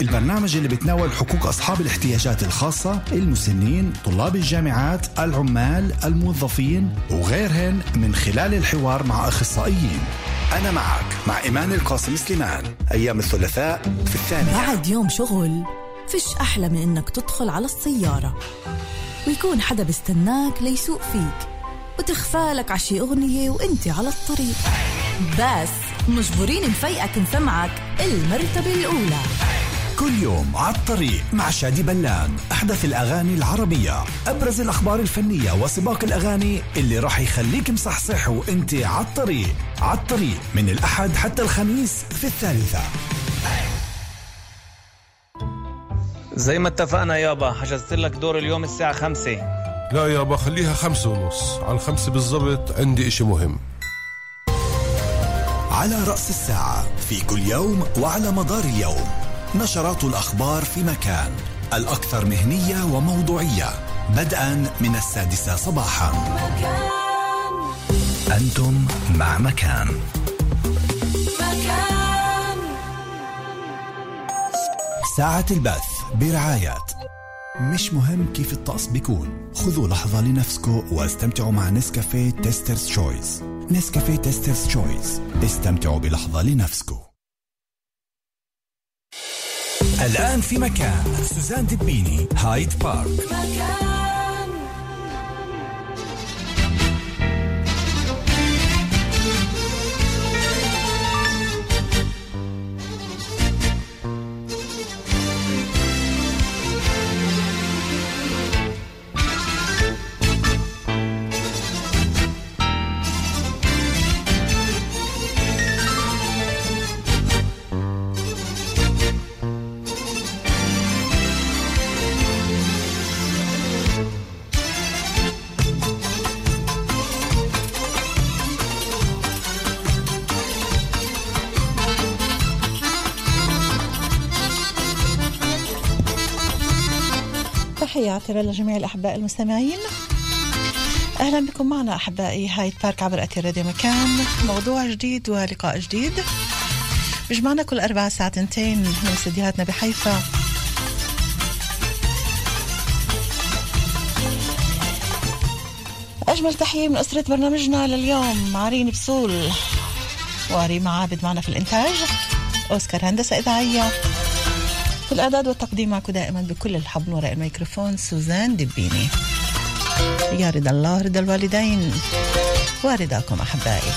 البرنامج اللي بتناول حقوق أصحاب الاحتياجات الخاصة المسنين طلاب الجامعات العمال الموظفين وغيرهن من خلال الحوار مع أخصائيين. أنا معك مع إيمان القاسم سليمان. أيام الثلاثاء في الثانية. بعد يوم شغل فيش أحلى من إنك تدخل على السيارة. ويكون حدا بيستناك ليسوق فيك وتخفالك عشي أغنية وإنت على الطريق. بس مجبورين نفيقك نسمعك المرتبة الأولى. كل يوم على الطريق مع شادي بلان أحدث الأغاني العربية. أبرز الأخبار الفنية وسباق الأغاني اللي راح يخليك مصحصح وأنت على الطريق. على الطريق من الأحد حتى الخميس في الثالثة. زي ما اتفقنا يابا حجزت لك دور اليوم الساعة خمسة. لا يابا خليها خمسة ونص. على الخمسة بالضبط عندي إشي مهم. على رأس الساعة في كل يوم وعلى مدار اليوم. نشرات الأخبار في مكان الأكثر مهنية وموضوعية. بدءا من السادسة صباحا. أنتم مع مكان. ساعة البث برعاية. مش مهم كيف الطقس بيكون. خذوا لحظة لنفسكم واستمتعوا مع نسكافيه Taster's Choice نسكافيه Taster's Choice استمتعوا بلحظة لنفسكم. الآن في مكان. سوزان دبيني هايد بارك. تحياتي لجميع الأحباء المستمعين. أهلا بكم معنا أحبائي هايد بارك عبر أثير راديو مكان. موضوع جديد ولقاء جديد. بجمعنا كل أربع تنتين من استديوهاتنا بحيفا. أجمل تحية من أسرة برنامجنا لليوم عرين بسول. وريما عابد معنا في الإنتاج. أوسكار هندسة إذاعية. في الإعداد والتقديم معكم دائما بكل الحب وراء الميكروفون سوزان دبيني يا رضا الله رضا الوالدين ورضاكم أحبائي.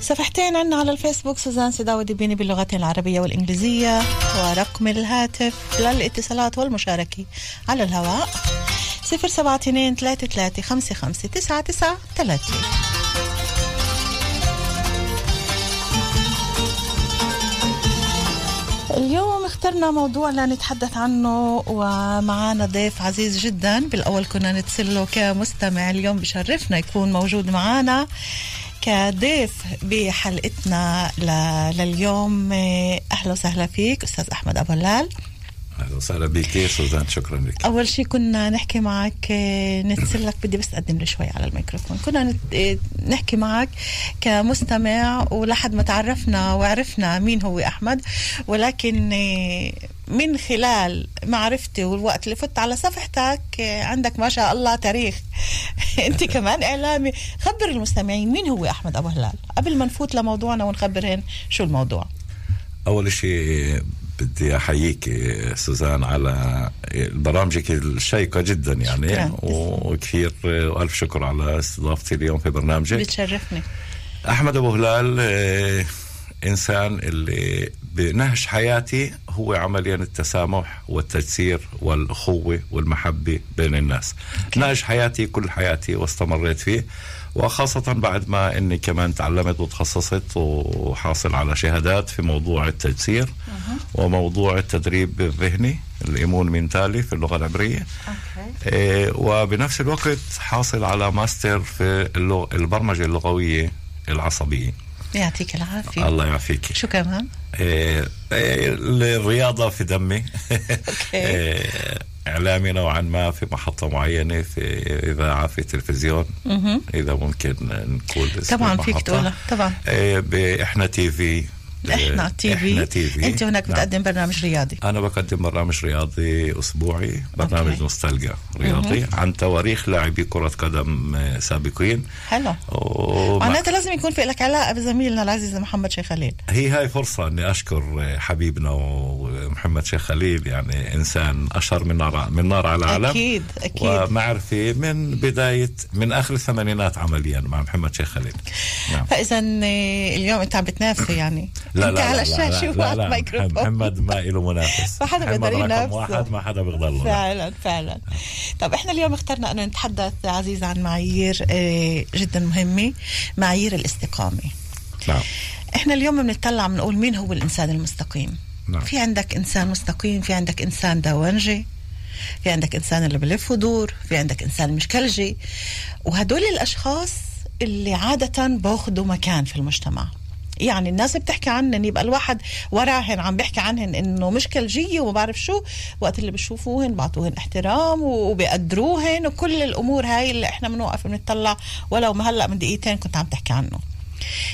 صفحتين عنا على الفيسبوك سوزان سداوي دبيني باللغتين العربية والإنجليزية ورقم الهاتف للاتصالات والمشاركة على الهواء صفر سبعة اثنين ثلاثة ثلاثة خمسة خمسة تسعة تسعة ثلاثة. اليوم اخترنا موضوع لنتحدث عنه ومعانا ضيف عزيز جدا. بالأول كنا نتصله كمستمع اليوم بشرفنا يكون موجود معانا كضيف بحلقتنا لليوم. أهلا وسهلا فيك أستاذ أحمد أبو هلال. أهلا وسهلا. بك سوزان شكرا لك. أول شيء كنا نحكي معك آه، نتسلك بدي بس أقدم لي شوي على الميكروفون. كنا. آه، نحكي معك كمستمع ولحد ما تعرفنا وعرفنا مين هو أحمد ولكن آه، من خلال معرفتي والوقت اللي فت على صفحتك عندك ما شاء الله تاريخ. أنت كمان إعلامي. خبر المستمعين مين هو أحمد أبو هلال؟ قبل ما نفوت لموضوعنا ونخبرهن شو الموضوع. أول شيء بدي أحييك سوزان على برامجك الشيقة جدا يعني شكراً. وكثير والف شكر على استضافتي اليوم في برنامجك. بتشرفني. أحمد أبو هلال إنسان اللي بنهج حياتي هو عمليا التسامح والتجسير والأخوة والمحبة بين الناس. نهج حياتي كل حياتي واستمريت فيه. وخاصة بعد ما إني كمان تعلمت وتخصصت وحاصل على شهادات في موضوع التجسير وموضوع التدريب الذهني ال אימון מנטלי في اللغة العبرية. okay. إيه، وبنفس الوقت حاصل على ماستر في اللغ... البرمجة اللغوية العصبية. يعطيك العافية. الله يعافيك. شو كمان؟ إيه، إيه، الرياضة في دمي. إيه، إعلامي نوعا ما في محطة معينة في إذاعة في تلفزيون. إذا ممكن نقول طبعا فيك. تقولها طبعا إيه، بإحنا TV إحنا TV. إحنا TV. أنت هناك نعم. بتقدم برنامج رياضي. أنا بقدم برنامج رياضي أسبوعي برنامج okay. نوستالجيا رياضي عن تواريخ لاعبي كرة قدم سابقين. حلو. معناتها لازم يكون في لك علاقه بزميلنا العزيز محمد شيخ خليل. هي هاي فرصة أني أشكر حبيبنا ومحمد شيخ خليل يعني إنسان أشهر من نار من نار على العالم. أكيد أكيد. ومعرفة من بداية من آخر الثمانينات عمليا مع محمد شيخ خليل. نعم. فاذا اليوم إنت عم بتنافسه يعني. أنت على الشاشه لا, وعلى لا, لا الميكروفون محمد ما له منافس. ما حدا بيقدر رقم ينافسه. واحد ما حدا بيقدر له فعلا فعلا. طب إحنا اليوم اخترنا إنه نتحدث عزيز عن معايير آه، جدا مهمة معايير الاستقامة. نعم. إحنا اليوم بنطلع بنقول مين هو الإنسان المستقيم. نعم. في عندك إنسان مستقيم في عندك إنسان داونجي في عندك إنسان اللي بلف ودور في عندك إنسان مشكلجي وهدول الأشخاص اللي عادة بأخذوا مكان في المجتمع. يعني الناس بتحكي عنن يبقى الواحد وراهن عم بيحكي عنهن إنه مشكلجيه وما بعرف شو. وقت اللي بشوفوهن بعطوهن احترام وبيقدروهن وكل الأمور هاي اللي إحنا بنوقف بنطلع. ولو ما هلأ من دقيقتين كنت عم تحكي عنه.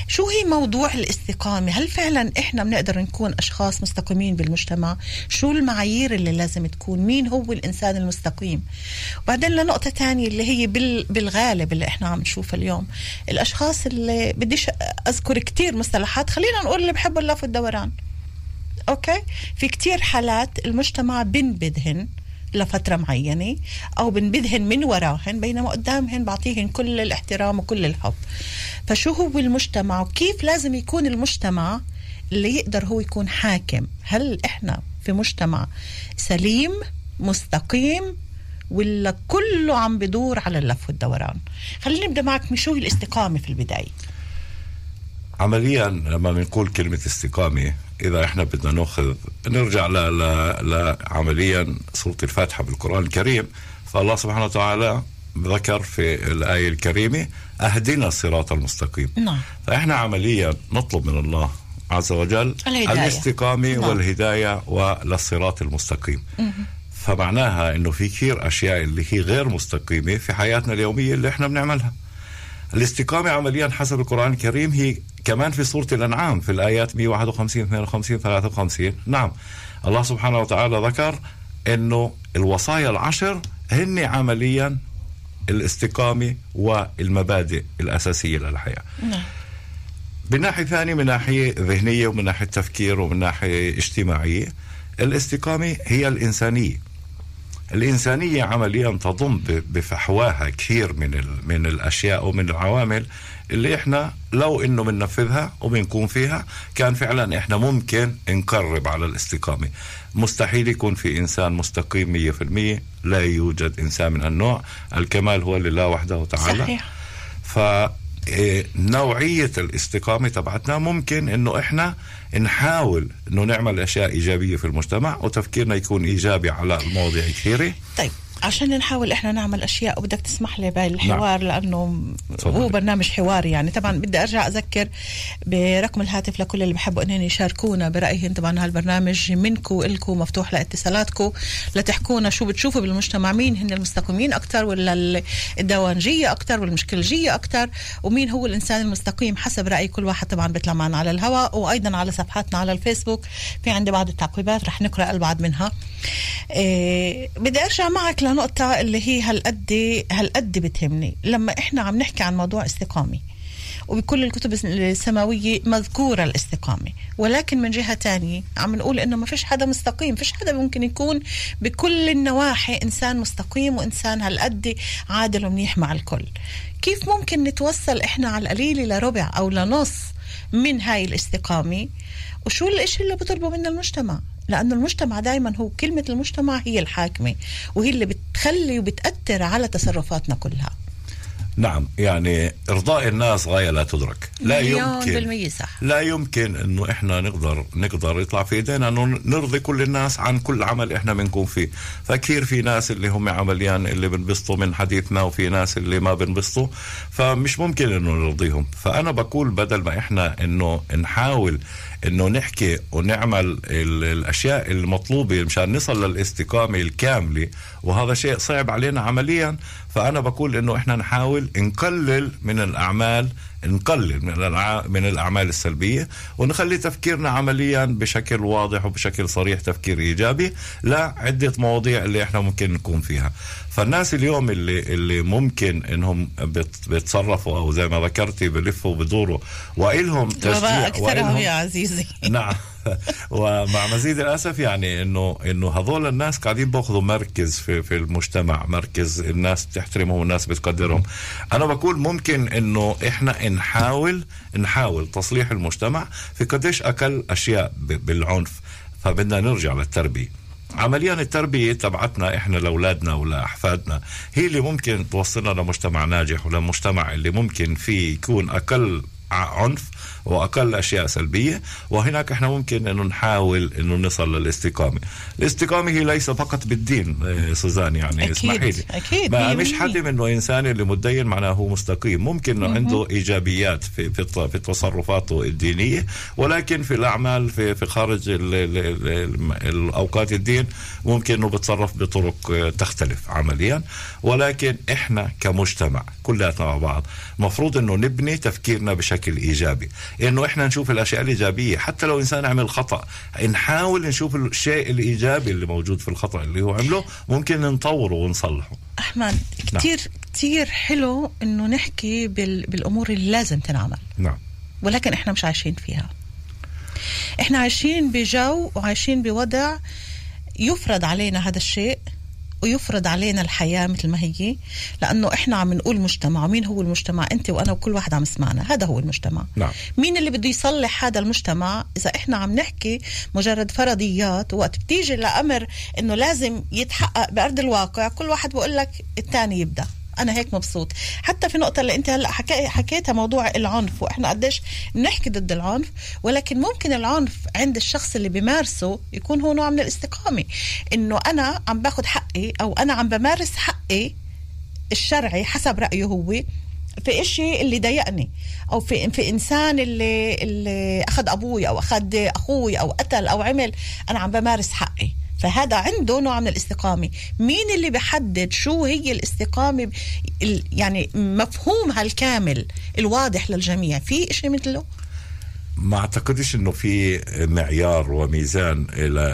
شو هي موضوع الاستقامة؟ هل فعلا إحنا بنقدر نكون أشخاص مستقيمين بالمجتمع؟ شو المعايير اللي لازم تكون؟ مين هو الإنسان المستقيم؟ وبعدين لنقطة تانية اللي هي بال بالغالب اللي إحنا عم نشوفها اليوم الأشخاص اللي بديش أذكر كتير مصطلحات خلينا نقول اللي بحبوا اللف والدوران أوكي؟ في كتير حالات المجتمع بنبذهن لفترة معينة أو بنبذهن من وراهن بينما قدامهن بعطيهن كل الاحترام وكل الحب. فشو هو المجتمع؟ وكيف لازم يكون المجتمع اللي يقدر هو يكون حاكم؟ هل إحنا في مجتمع سليم مستقيم ولا كله عم بدور على اللف والدوران؟ خلينا نبدأ معك شو الاستقامة في البداية. عمليا لما بنقول كلمة استقامة إذا إحنا بدنا ناخذ نرجع ل ل لعمليا سورة الفاتحة بالقرآن الكريم فالله سبحانه وتعالى ذكر في الآية الكريمة أهدنا الصراط المستقيم نعم فإحنا عمليا نطلب من الله عز وجل الهداية. الاستقامة نعم. والهداية وللصراط المستقيم فمعناها إنه في كثير أشياء اللي هي غير مستقيمة في حياتنا اليومية اللي إحنا بنعملها. الاستقامة عمليا حسب القرآن الكريم هي كمان في سورة الأنعام في الآيات 151 52 53 نعم. الله سبحانه وتعالى ذكر إنه الوصايا العشر هن عمليا الاستقامة والمبادئ الأساسية للحياة. نعم. من ناحية ثانية من ناحية ذهنية ومن ناحية تفكير ومن ناحية اجتماعية الاستقامة هي الإنسانية. الإنسانية عمليا تضم بفحواها كثير من من الأشياء ومن العوامل اللي إحنا لو إنه بننفذها وبنكون فيها كان فعلا إحنا ممكن نقرب على الاستقامة. مستحيل يكون في إنسان مستقيم 100% لا يوجد إنسان من النوع الكمال هو لله وحده تعالى. صحيح. نوعية الاستقامة تبعتنا ممكن إنه إحنا نحاول إنه نعمل أشياء إيجابية في المجتمع وتفكيرنا يكون إيجابي على المواضيع كثيرة. طيب. عشان نحاول إحنا نعمل أشياء وبدك تسمح لي بالحوار نعم. لأنه تفضلي. هو برنامج حواري يعني طبعا بدي أرجع أذكر برقم الهاتف لكل اللي بحبوا إنهم يشاركونا برأيهم طبعا هالبرنامج منكم والكم مفتوح لاتصالاتكم لتحكونا شو بتشوفوا بالمجتمع مين هن المستقيمين أكثر ولا ال- الدوانجيه أكثر والمشكلجيه أكثر ومين هو الإنسان المستقيم حسب رأي كل واحد طبعا بيطلع معنا على الهواء وأيضا على صفحاتنا على الفيسبوك في عندي بعض التعقيبات رح نقرأ البعض منها إيه بدي أرجع معك لنقطة اللي هي هالقد هالقد بتهمني؟ لما إحنا عم نحكي عن موضوع استقامة وبكل الكتب السماوية مذكورة الاستقامة ولكن من جهة تانية عم نقول إنه ما فيش حدا مستقيم فيش حدا ممكن يكون بكل النواحي إنسان مستقيم وإنسان هالقد عادل ومنيح مع الكل. كيف ممكن نتوصل إحنا على القليل لربع أو لنص من هاي الاستقامة؟ وشو الإشي اللي بطلبه منا المجتمع؟ لأنه المجتمع دائما هو كلمة المجتمع هي الحاكمة وهي اللي بتخلي وبتأثر على تصرفاتنا كلها. نعم يعني إرضاء الناس غاية لا تدرك. لا مليون يمكن بالمية صح. لا يمكن إنه إحنا نقدر نقدر يطلع في إيدينا إنه نرضي كل الناس عن كل عمل إحنا بنكون فيه. فكثير في ناس اللي هم عمليان اللي بنبسطوا من حديثنا وفي ناس اللي ما بنبسطوا. فمش ممكن إنه نرضيهم. فأنا بقول بدل ما إحنا إنه نحاول إنه نحكي ونعمل ال- الأشياء المطلوبة مشان نصل للاستقامة الكاملة وهذا شيء صعب علينا عمليا. فأنا بقول إنه إحنا نحاول نقلل من الأعمال نقلل من من الأعمال السلبية ونخلي تفكيرنا عمليا بشكل واضح وبشكل صريح تفكير إيجابي لعده مواضيع اللي إحنا ممكن نكون فيها. فالناس اليوم اللي اللي ممكن إنهم بيتصرفوا أو زي ما ذكرتي بلفوا بدوروا وإلهم تشجيع أكثرهم يا عزيزي. نعم. ومع مزيد الأسف يعني إنه إنه هذول الناس قاعدين باخذوا مركز في في المجتمع مركز الناس بتحترمهم والناس بتقدرهم. أنا بقول ممكن إنه إحنا نحاول نحاول تصليح المجتمع في قديش أقل أشياء بالعنف. فبدنا نرجع للتربيه عمليا التربية تبعتنا إحنا لأولادنا ولأحفادنا. هي اللي ممكن توصلنا لمجتمع ناجح ولمجتمع اللي ممكن فيه يكون أقل ع- عنف وأقل أشياء سلبية. وهناك إحنا ممكن إنه نحاول إنه نصل للاستقامة. الاستقامة هي ليس فقط بالدين آه، سوزان يعني أكيد، اسمحي لي. أكيد، ما مش. حد إنه إنسان اللي متدين معناه هو مستقيم. ممكن إنه عنده إيجابيات في في في تصرفاته الدينية ولكن في الأعمال في في خارج ال ال ال ال الأوقات الدين ممكن إنه بتصرف بطرق آه، تختلف عمليا. ولكن إحنا كمجتمع كلياتنا مع بعض مفروض إنه نبني تفكيرنا بشكل إيجابي. إنه إحنا نشوف الأشياء الإيجابية. حتى لو إنسان عمل خطأ نحاول نشوف الشيء الإيجابي اللي موجود في الخطأ اللي هو عمله ممكن نطوره ونصلحه. أحمد كثير كثير حلو إنه نحكي بال... بالأمور اللي لازم تنعمل. نعم. ولكن إحنا مش عايشين فيها. إحنا عايشين بجو وعايشين بوضع يفرض علينا هذا الشيء ويفرض علينا الحياة مثل ما هي لأنه إحنا عم نقول مجتمع. ومين هو المجتمع؟ أنت وأنا وكل واحد عم يسمعنا. هذا هو المجتمع. نعم. مين اللي بده يصلح هذا المجتمع؟ إذا إحنا عم نحكي مجرد فرضيات وقت بتيجي لأمر إنه لازم يتحقق بأرض الواقع كل واحد بقول لك الثاني يبدأ. أنا هيك مبسوط. حتى في نقطة اللي أنت هلأ حكي حكيتها موضوع العنف وإحنا قديش بنحكي ضد العنف ولكن ممكن العنف عند الشخص اللي بيمارسه يكون هو نوع من الاستقامة. إنه أنا عم باخذ حقي أو أنا عم بمارس حقي الشرعي حسب رأيه هو في إشي اللي ضايقني أو في في إنسان اللي اللي أخذ أبوي أو أخذ أخوي أو قتل أو عمل أنا عم بمارس حقي. فهذا عنده نوع من الاستقامة. مين اللي بحدد شو هي الاستقامة؟ يعني مفهومها الكامل الواضح للجميع. في إشي مثله؟ ما أعتقدش إنه في معيار وميزان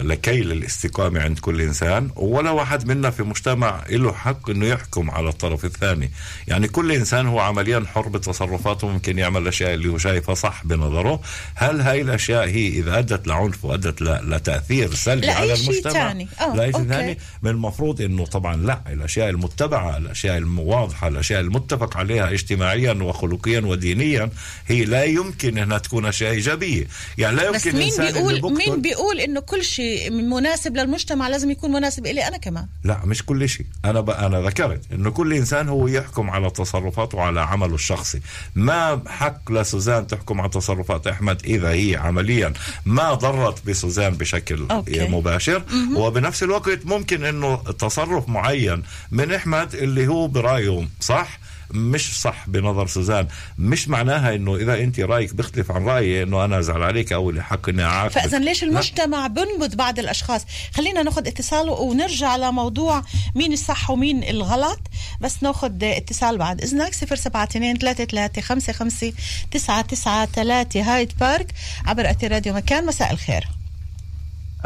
لكيل الاستقامه عند كل إنسان ولا واحد منا في مجتمع له حق إنه يحكم على الطرف الثاني. يعني كل إنسان هو عمليا حر بتصرفاته ممكن يعمل الاشياء اللي هو شايفها صح بنظره. هل هاي الأشياء هي إذا أدت لعنف وأدت لتأثير سلبي على المجتمع؟ تاني. آه، لا شيء. ثاني؟ من المفروض إنه طبعا لا. الأشياء المتبعة الأشياء الواضحة الأشياء المتفق عليها اجتماعيا وخلقيا ودينيا هي لا يمكن إنها تكون أشياء إيجابية. يعني لا بس يمكن مين إنسان بيقول مين بيقول إنه كل شيء مناسب للمجتمع لازم يكون مناسب إلي أنا كمان؟ لا مش كل شيء. أنا ب... أنا ذكرت إنه كل إنسان هو يحكم على تصرفاته وعلى عمله الشخصي. ما حق لسوزان تحكم على تصرفات أحمد إذا هي عمليا. ما ضرت بسوزان بشكل أوكي. مباشر. وبنفس الوقت ممكن إنه تصرف معين من أحمد اللي هو برأيه صح. مش صح بنظر سوزان. مش معناها إنه إذا أنت رأيك بيختلف عن رأيي إنه أنا أزعل عليك أو اللي حق اني أعاقبك. فاذا ليش. المجتمع بنبذ بعض الأشخاص؟ خلينا ناخذ اتصال ونرجع لموضوع مين الصح ومين الغلط. بس ناخذ اتصال بعد إذنك. 072 33 55 993 هايد بارك عبر أثير راديو مكان. مساء الخير.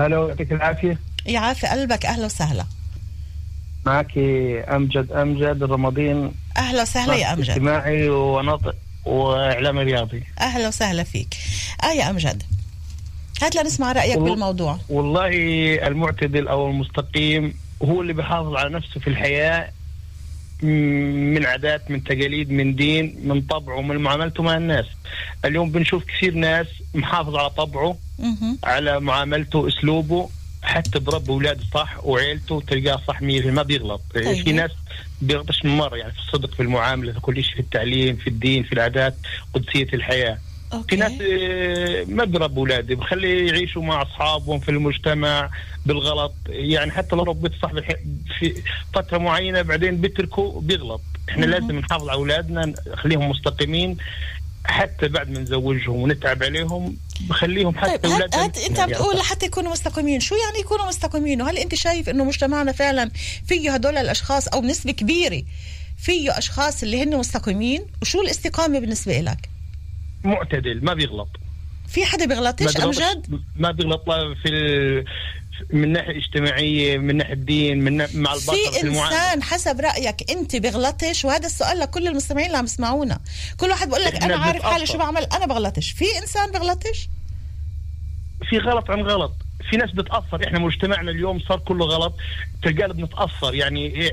ألو يعطيك العافية. يعافي قلبك. أهلا وسهلا. معك أمجد. أمجد الرمضين أهلا وسهلا يا أمجد. اجتماعي وناطق واعلامي رياضي. أهلا وسهلا فيك. آه يا أمجد. هات لنسمع رأيك والله- بالموضوع. والله المعتدل أو المستقيم هو اللي بيحافظ على نفسه في الحياة من عادات من تقاليد من دين من طبعه من معاملته مع الناس. اليوم بنشوف كثير ناس محافظ على طبعه. على معاملته أسلوبه حتى بربي اولاده صح وعيلته تلقاه صح 100% ما بيغلط. طيب. في ناس بيغلطش من مرة يعني في الصدق في المعاملة في كل شيء في التعليم في الدين في العادات قدسية الحياة. في أوكي. ناس آه، ما بربوا اولادي بخلي يعيشوا مع أصحابهم في المجتمع بالغلط. يعني حتى لو ربيت الح... في فترة معينة بعدين بيتركوا بيغلط. إحنا مهم. لازم نحافظ على أولادنا نخليهم مستقيمين. حتى بعد ما نزوجهم ونتعب عليهم بخليهم حتى طيب هات, هات أنت يعني بتقول لحتى يكونوا مستقيمين. شو يعني يكونوا مستقيمين؟ وهل أنت شايف إنه مجتمعنا فعلا فيه هدول الأشخاص أو نسبه كبيرة فيه أشخاص اللي هن مستقيمين؟ وشو الاستقامة بالنسبة لك معتدل ما بيغلط. في حدا بيغلطش؟ امجد ما بيغلط في ال... من ناحية اجتماعية من ناحية الدين من نا... مع البشر في. إنسان حسب رأيك أنت بغلطش؟ وهذا السؤال لكل المستمعين اللي عم يسمعونا. كل واحد بقول لك أنا عارف حالي. شو بعمل أنا بغلطش. في إنسان بغلطش؟ في غلط عن غلط. في ناس بتاثر إحنا مجتمعنا اليوم صار كله غلط تلقانا بنتأثر. يعني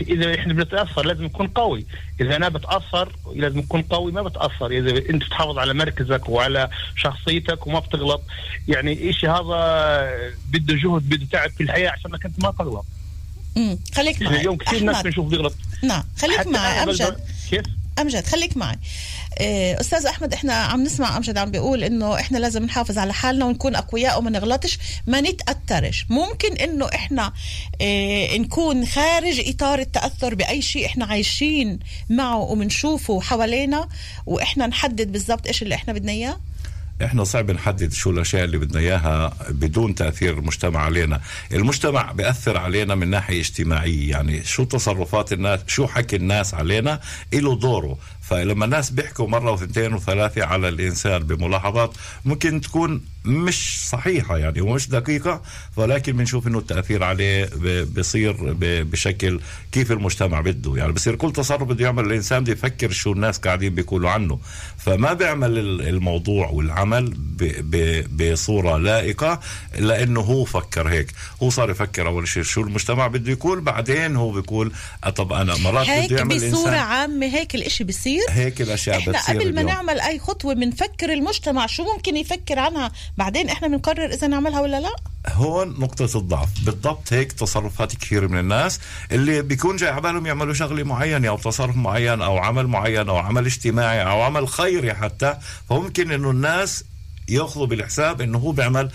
إذا إحنا بنتأثر لازم نكون قوي. إذا أنا بتأثر لازم نكون قوي ما بتأثر. إذا أنت بتحافظ على مركزك وعلى شخصيتك وما بتغلط يعني إشي هذا بده جهد بده تعب في الحياة عشانك انت ما تغلط امم خليك معي. اليوم كثير ناس. بنشوف بيغلط. نعم. خليك معي. أمجد. كيف؟ أمجد خليك معي. إيه، أستاذ أحمد إحنا عم نسمع أمجد عم بيقول إنه إحنا لازم نحافظ على حالنا ونكون أقوياء وما نغلطش ما نتأثرش. ممكن إنه إحنا إيه نكون خارج إطار التأثر بأي شيء إحنا عايشين معه وبنشوفه حوالينا وإحنا نحدد بالضبط إيش اللي إحنا بدنا إياه؟ إحنا صعب نحدد شو الأشياء اللي بدنا إياها بدون تأثير المجتمع علينا. المجتمع بيأثر علينا من ناحية اجتماعية يعني شو تصرفات الناس شو حكي الناس علينا له دوره. فلما الناس بيحكوا مرة وثنتين وثلاثة على الإنسان بملاحظات ممكن تكون مش صحيحة يعني ومش دقيقة ولكن بنشوف إنه التأثير عليه بصير بشكل كيف المجتمع بده. يعني بصير كل تصرف بده يعمل الإنسان بده يفكر شو الناس قاعدين بيقولوا عنه. فما بيعمل ال- الموضوع والعمل ب- ب- بصورة لائقة لأنه هو فكر هيك. هو صار يفكر أول شيء شو المجتمع بده يقول بعدين هو بيقول آه طب أنا مرات هيك بده يعمل بصورة الانسان عامة هيك الإشي بصير هيك الأشياء إحنا بتصير قبل ما اليوم. نعمل أي خطوة بنفكر المجتمع شو ممكن يفكر عنها؟ بعدين إحنا بنقرر إذا نعملها ولا لا؟ هون نقطة الضعف. بالضبط هيك تصرفات كثير من الناس. اللي بيكون جاي على بالهم يعملوا شغلة معينة أو تصرف معين أو عمل معين أو عمل اجتماعي أو عمل خيري حتى فممكن إنه الناس ياخذوا بالحساب إنه هو بيعمل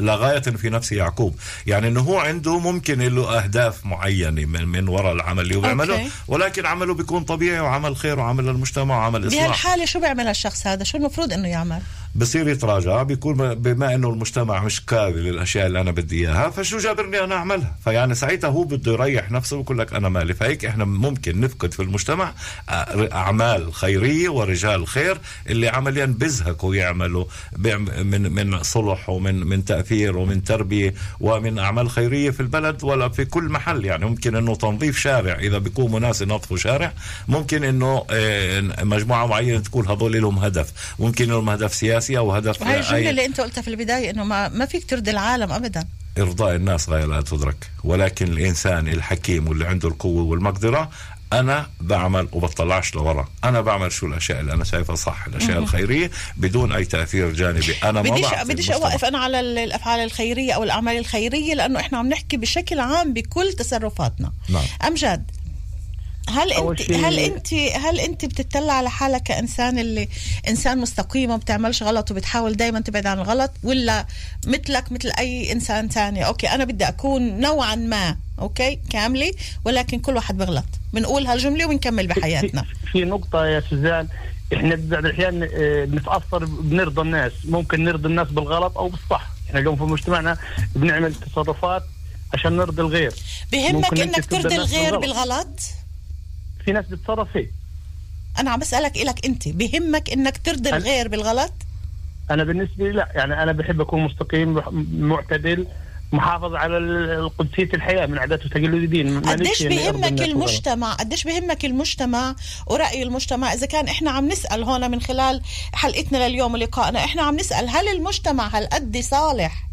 لغاية في نفس يعقوب. يعني إنه هو عنده ممكن له أهداف معينة من, من وراء العمل اللي هو بيعمله. ولكن عمله بيكون طبيعي وعمل خير وعمل للمجتمع وعمل إصلاح. بهالحالة شو بيعمل هالشخص هذا؟ شو المفروض إنه يعمل؟ بصير يتراجع بيكون بما إنه المجتمع مش قابل للأشياء اللي أنا بدي إياها فشو جابرني أنا أعملها؟ فيعني ساعتها هو بده يريح نفسه ويقول لك أنا مالي. فهيك إحنا ممكن نفقد في المجتمع أ- أعمال خيرية ورجال خير اللي عمليا بيزهقوا يعملوا من من صلح ومن من تأثير ومن تربية ومن أعمال خيرية في البلد ولا في كل محل. يعني ممكن إنه تنظيف شارع إذا بيقوموا ناس ينظفوا شارع ممكن إنه آه، مجموعة معينة تقول هذول لهم هدف. ممكن لهم هدف سياسي أو هدف وهي الجملة أي- اللي أنت قلتها في البداية إنه ما ما فيك ترضي العالم ابدا. إرضاء الناس غايه لا تدرك. ولكن الإنسان الحكيم واللي عنده القوة والمقدرة أنا بعمل وبطلعش لورا. أنا بعمل شو الأشياء اللي أنا شايفها صح الأشياء الخيرية بدون أي تأثير جانبي. أنا ما بديش بديش. أوقف أنا على ال- الأفعال الخيرية أو الأعمال الخيرية لأنه إحنا عم نحكي بشكل عام بكل تصرفاتنا. نعم. أمجد هل انت هل انت هل أنت بتطلع على حالك كإنسان اللي إنسان مستقيم وما بتعملش غلط وبتحاول دائما تبعد عن الغلط ولا مثلك مثل أي إنسان تاني؟ okay أنا بدي أكون نوعا ما okay كاملة ولكن كل واحد بغلط. بنقول هالجملة وبنكمل بحياتنا. في, في نقطة يا سوزان إحنا بعض الأحيان آه، نتاثر بنرضى الناس. ممكن نرضي الناس بالغلط أو بالصح. إحنا اليوم في مجتمعنا بنعمل تصرفات عشان نرضي الغير. بهمك إنك ترضي الغير بالغلط. في ناس بتتصرف هيك أنا عم بسألك إلك أنت بهمك إنك ترضي الغير بالغلط؟ أنا بالنسبة لي لا يعني أنا بحب أكون مستقيم معتدل محافظ على ال- قدسية الحياة من عادات وتقاليد الدين. قديش بهمك. المجتمع قديش بهمك المجتمع ورأي المجتمع؟ إذا كان إحنا عم نسأل هون من خلال حلقتنا لليوم ولقائنا إحنا عم نسأل هل المجتمع هالقد صالح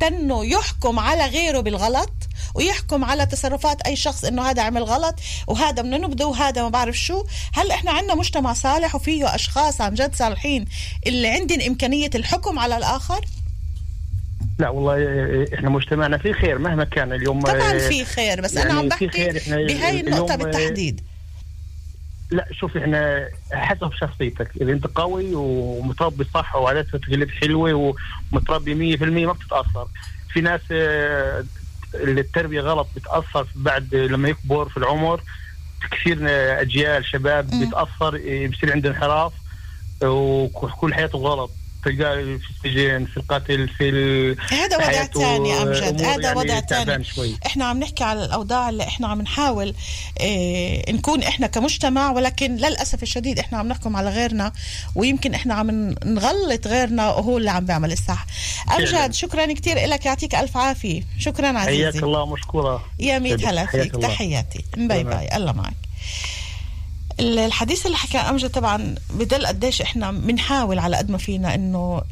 تنه يحكم على غيره بالغلط؟ ويحكم على تصرفات أي شخص إنه هذا عمل غلط وهذا من نبده وهذا ما بعرف شو. هل إحنا عندنا مجتمع صالح وفيه أشخاص عن جد صالحين اللي عندهم إمكانية الحكم على الآخر؟ لا والله آه، إحنا مجتمعنا فيه خير مهما كان اليوم طبعا آه، في خير بس يعني أنا عم بحكي بهاي آه، بالتحديد. لا شوف إحنا حسب شخصيتك إذا أنت قوي ومتربي صح وعادات وتقاليد حلوة ومتربي 100% ما بتتأثر. في ناس اللي التربية غلط بتأثر بعد لما يكبر في العمر كثير أجيال شباب. بيتاثر بصير عنده انحراف وكل حياته غلط في السجن في القتل في. هذا وضع ثاني أمجد. هذا يعني وضع ثاني. إحنا عم نحكي على الأوضاع اللي إحنا عم نحاول آه نكون إحنا كمجتمع ولكن للأسف الشديد إحنا عم نحكم على غيرنا ويمكن إحنا عم نغلط غيرنا وهو اللي عم بيعمل الصح. أمجد. شكرا كثير لك يعطيك ألف عافية. شكرا حياك عزيزي الله مشكورة. يا ميت هلا حياك فيك. تحياتي. bye bye. الله معك. الحديث اللي حكى أمجد طبعا بدل قديش إحنا بنحاول على قد ما فينا إنه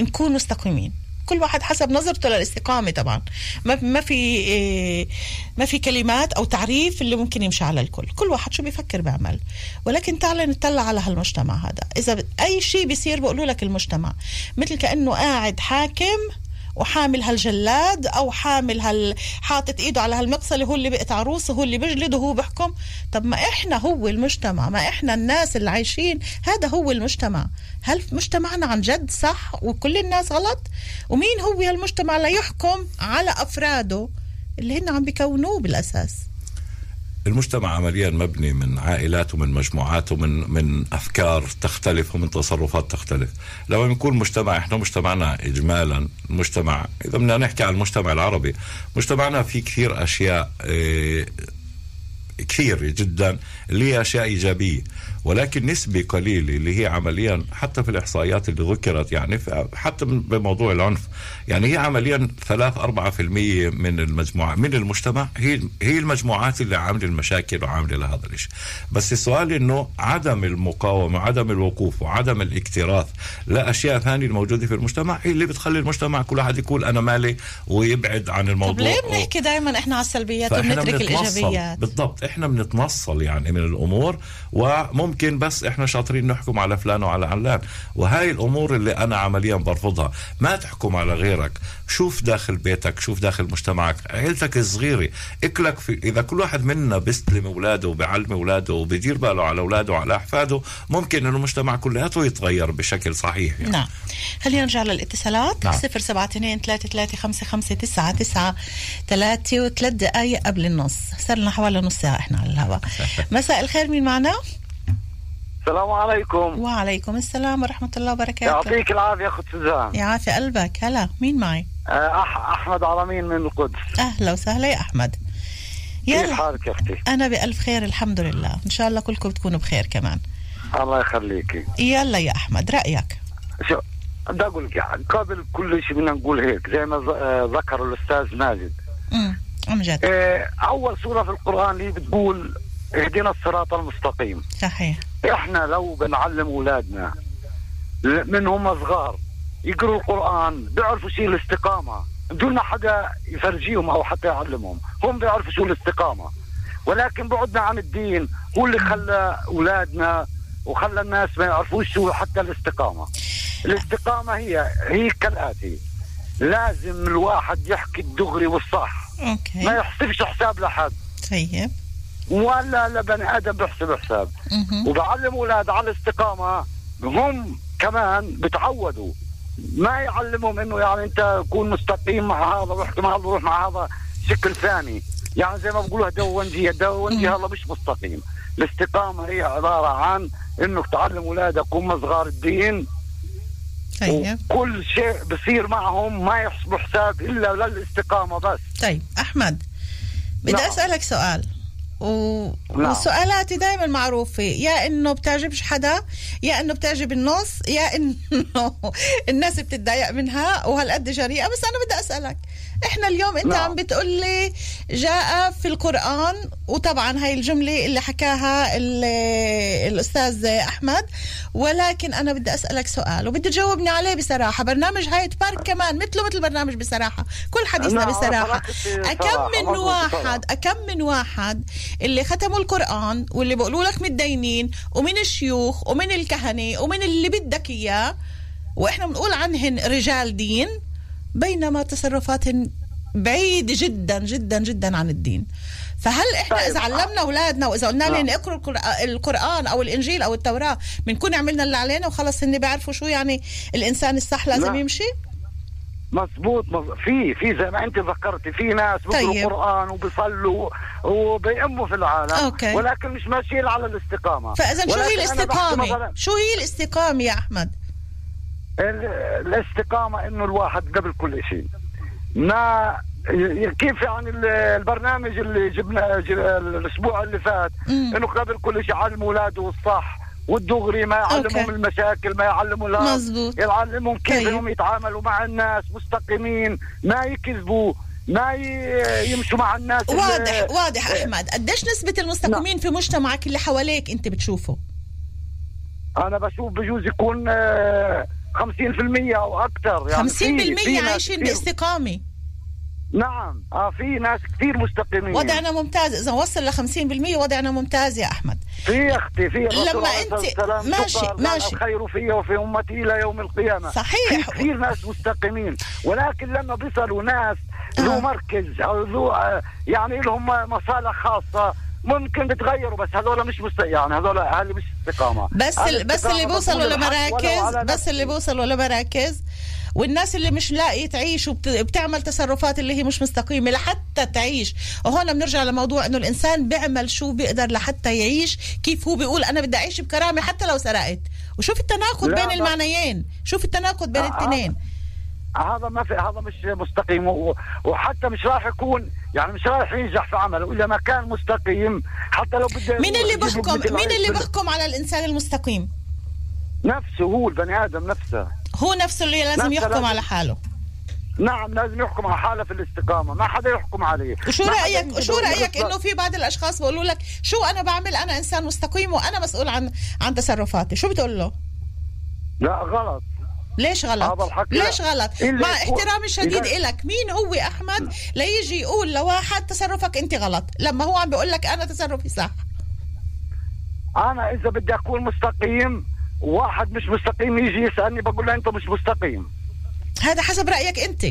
نكون مستقيمين. كل واحد حسب نظرته للاستقامة طبعا. ما ما في إيه، ما في كلمات أو تعريف اللي ممكن يمشي على الكل. كل واحد شو بيفكر بيعمل. ولكن تعال نطلع على هالمجتمع هذا. إذا أي شيء بيصير بيقولوا لك المجتمع. مثل كأنه قاعد حاكم وحامل هالجلاد أو حامل هال حاطط إيده على هالمقصله هو اللي بيقطع روسه هو اللي بيجلد وهو بيحكم طب ما إحنا هو المجتمع ما إحنا الناس اللي عايشين هذا هو المجتمع. هل مجتمعنا عن جد صح وكل الناس غلط؟ ومين هو هالمجتمع ليحكم على أفراده اللي هن عم بيكونوه بالأساس؟ المجتمع عمليا مبني من عائلات ومن مجموعات ومن من أفكار تختلف ومن تصرفات تختلف. لما بنكون مجتمع إحنا مجتمعنا اجمالا مجتمع إذا بدنا نحكي عن المجتمع العربي مجتمعنا في كثير أشياء آه كثير جدا اللي هي أشياء إيجابية. ولكن نسبه قليله اللي هي عمليا حتى في الإحصائيات اللي ذكرت يعني حتى بموضوع العنف. يعني هي عمليا 3 4% من المجموعة من المجتمع. هي هي المجموعات اللي عامله المشاكل وعامله لهذا الشيء بس السؤال إنه عدم المقاومة وعدم الوقوف وعدم الاكتراث لأشياء ثانية الموجودة في المجتمع هي اللي بتخلي المجتمع كل واحد يقول أنا مالي ويبعد عن الموضوع. طب ليه بنحكي دائما إحنا على السلبيات وبنترك بنتنصل. الإيجابيات؟ بالضبط إحنا بنتنصل يعني من الأمور. وممكن بس إحنا شاطرين نحكم على فلان وعلى علان. وهاي الأمور اللي أنا عمليا برفضها. ما تحكم على غيرك. شوف داخل بيتك شوف داخل مجتمعك. عيلتك الصغيرة. اكلك في إذا كل واحد منا بيستلم أولاده وبيعلم أولاده وبيدير باله على أولاده وعلى أحفاده ممكن المجتمع كلياته يتغير بشكل صحيح يعني. نعم. خلينا نرجع للاتصالات. نعم. صفر سبعة اثنين ثلاثة ثلاثة خمسة خمسة تسعة تسعة ثلاثة وثلاث دقايق قبل النص. صار لنا حوالي نص ساعة إحنا على الهواء. مساء الخير مين معنا؟ السلام عليكم. وعليكم السلام ورحمة الله وبركاته. يعطيك العافية أخت سوزان. يعافي قلبك. هلا مين معي؟ آه، أح أحمد عرمين من القدس. أهلا وسهلا يا أحمد. كيف حالك يا أختي؟ أنا بألف خير الحمد لله. إن شاء الله كلكم تكونوا بخير كمان. الله يخليكي يلا يا أحمد رأيك؟ شو بدي أقول لك يعني قبل كل شيء بدنا نقول هيك زي ما آه، ذكر الأستاذ ماجد. امم عن جد. آه، أول سورة في القرآن اللي بتقول اهدنا الصراط المستقيم. صحيح. إحنا لو بنعلم اولادنا من هم صغار يقروا القرآن بيعرفوا شيء الاستقامة. بدون ما حدا يفرجيهم أو حتى يعلمهم هم بيعرفوا شو الاستقامة. ولكن بعدنا عن الدين هو اللي خلى أولادنا وخلى الناس ما يعرفوش شو حتى الاستقامة. الاستقامة هي هي كالآتي. لازم الواحد يحكي الدغري والصح. ما أوكي يحسبش حساب لحد. طيب. ولا لبني آدم بيحسب حساب. وبعلم أولاد على الاستقامة هم كمان بتعودوا. ما يعلمهم إنه يعني أنت كون مستقيم مع هذا واحكي مع هذا وروح مع هذا شكل ثاني. يعني زي ما بقولوا دونجي دونجي هذا مش مستقيم. الاستقامة هي عبارة عن انك تعلم أولادك هم صغار الدين. طيب. وكل شيء بصير معهم ما يحسبوا حساب إلا للاستقامة بس. طيب أحمد بدي نعم. أسألك سؤال. و... نعم. وسؤالاتي دائما معروفة يا إنه بتعجبش حدا يا إنه بتعجب النص يا إنه الناس بتتضايق منها وهالقد جريئة بس أنا بدي أسألك إحنا اليوم أنت نعم. عم بتقول لي جاء في القرآن وطبعا هاي الجملة اللي حكاها ال- الأستاذ أحمد ولكن أنا بدي أسألك سؤال وبدي تجاوبني عليه بصراحة. برنامج هايت بارك كمان مثله مثل برنامج بصراحة كل حديثنا نعم، بصراحة. صراحة- صراحة، أكم من واحد أكم من واحد اللي ختموا القرآن واللي بيقولوا لك متدينين ومن الشيوخ ومن الكهنة ومن اللي بدك إياه وإحنا بنقول عنهن رجال دين بينما تصرفاتهن بعيدة جدا جدا جدا عن الدين فهل إحنا طيب. إذا علمنا أولادنا وإذا قلنا لهم نعم. اقروا القرآن أو الإنجيل أو التوراة بنكون عملنا اللي علينا وخلص هن بيعرفوا شو يعني الإنسان الصح لازم لا. يمشي مزبوط مز... في في زي ما أنت ذكرتي في ناس بيقروا طيب. قرآن وبيصلوا وبيأموا في العالم أوكي. ولكن مش ماشيين على الاستقامة فاذا شو هي الاستقامة مثلاً شو هي الاستقامة يا أحمد ال- الاستقامة إنه الواحد قبل كل شيء ما كيف يعني ال- البرنامج اللي جبنا الأسبوع اللي فات. إنه قبل كل شيء علم اولاده الصح والدغري ما يعلمهم أوكي. المشاكل ما يعلموا لا. يعلمهم كيف طيب. انهم يتعاملوا مع الناس مستقيمين ما يكذبوا ما يمشوا مع الناس اللي- واضح واضح أحمد قديش نسبة المستقيمين في مجتمعك اللي حواليك أنت بتشوفه أنا بشوف بجوز يكون آه، 50% أو أكثر يعني 50% في- عايشين باستقامة. نعم آه في ناس كثير مستقيمين. وضعنا ممتاز. إذا وصل ل 50% وضعنا ممتاز يا أحمد. في يا أختي في لما والسلام ماشي- ماشي. الخير في وفي أمتي إلى يوم القيامة. صحيح. في كثير ناس مستقيمين. ولكن لما بيصلوا ناس آه. ذو مركز أو ذو آه، يعني لهم مصالح خاصة ممكن بتغيروا بس هذول مش مست... يعني هذول هذه مش استقامة. بس ال... بس اللي ولو لمراكز بس. اللي بيوصلوا لمراكز والناس اللي مش لاقي تعيش وبتعمل تصرفات اللي هي مش مستقيمة لحتى تعيش. وهون بنرجع لموضوع إنه الإنسان بيعمل شو بيقدر لحتى يعيش كيف هو بيقول أنا بدي أعيش بكرامة حتى لو سرقت. وشوف التناقض بين المعنيين شوف التناقض بين آه، الاثنين. هذا ما في هذا مش مستقيم وحتى مش راح يكون يعني مش راح ينجح في عمله اذا ما كان مستقيم حتى لو بده مين اللي مثل مين اللي بيحكم على الإنسان المستقيم؟ نفسه هو البني آدم نفسه. هو نفسه اللي لازم نفسه يحكم لازم- على حاله. نعم لازم يحكم على حاله في الاستقامة ما حدا يحكم عليه. وشو رايك يقول رأيك إنه في بعض الأشخاص بيقولوا لك شو أنا بعمل؟ أنا إنسان مستقيم وأنا مسؤول عن عن تصرفاتي. شو بتقول له؟ لا غلط. ليش غلط؟ هذا ليش. غلط؟ مع احترامي الشديد إذا- إلك. مين هو أحمد؟ ليجي يقول لواحد تصرفك أنت غلط. لما هو عم بيقول لك أنا تصرفي صح. أنا إذا بدي أكون مستقيم واحد مش مستقيم يجي يسألني بقول له أنت مش مستقيم. هذا حسب رأيك أنت.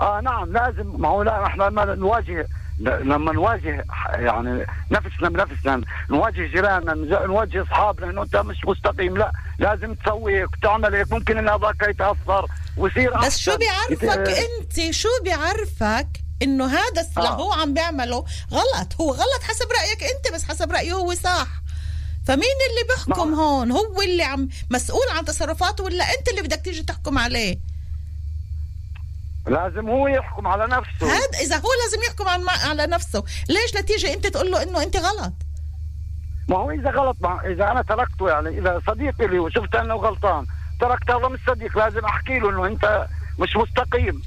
آه نعم لازم. ما هو لا إحنا لما نواجه لما نواجه يعني نفسنا بنفسنا نواجه جيراننا نواجه أصحابنا إنه أنت مش مستقيم. لا لازم تسوي هيك وتعمل هيك ممكن إن هذاك يتأثر ويصير بس شو. بيعرفك يت- أنت؟ شو بيعرفك إنه هذا اللي آه. هو عم بيعمله غلط؟ هو غلط حسب رأيك أنت بس حسب رأيه هو صح. فمين اللي بيحكم ما- هون؟ هو اللي عم مسؤول عن تصرفاته ولا أنت اللي بدك تيجي تحكم عليه؟ لازم هو يحكم على نفسه. هذا إذا هو لازم يحكم عن على نفسه. ليش لا تيجي أنت تقول له إنه أنت غلط؟ ما هو إذا غلط ما إذا أنا تركته يعني إذا صديقي لي وشفت أنه غلطان تركت هذا مش صديق لازم أحكي له إنه أنت مش مستقيم.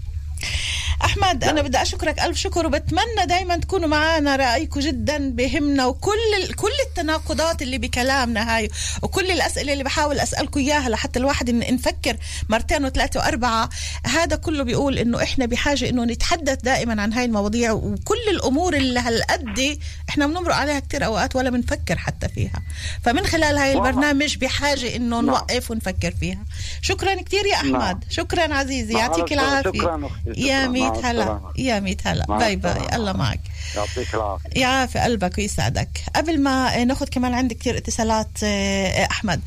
أحمد أنا بدي أشكرك ألف شكر وبتمنى دائما تكونوا معنا رايكم جدا بهمنا وكل. كل التناقضات اللي بكلامنا هاي وكل الأسئلة اللي بحاول اسالكم إياها لحتى الواحد إن نفكر مرتين وثلاثة وأربعة هذا كله بيقول إنه إحنا بحاجة إنه نتحدث دائما عن هاي المواضيع وكل الأمور اللي هالقد إحنا بنمرق عليها كتير أوقات ولا بنفكر حتى فيها فمن خلال هاي. البرنامج بحاجة إنه نعم. نوقف ونفكر فيها شكرا كثير يا أحمد نعم. شكرا عزيزي مع يعطيك. العافية. يا شكراً. ميت هلا. يا ميت هلا bye bye. الله معك. يعطيك العافية. يعافي قلبك ويسعدك قبل ما ناخذ كمان عندي كثير اتصالات آه، أحمد.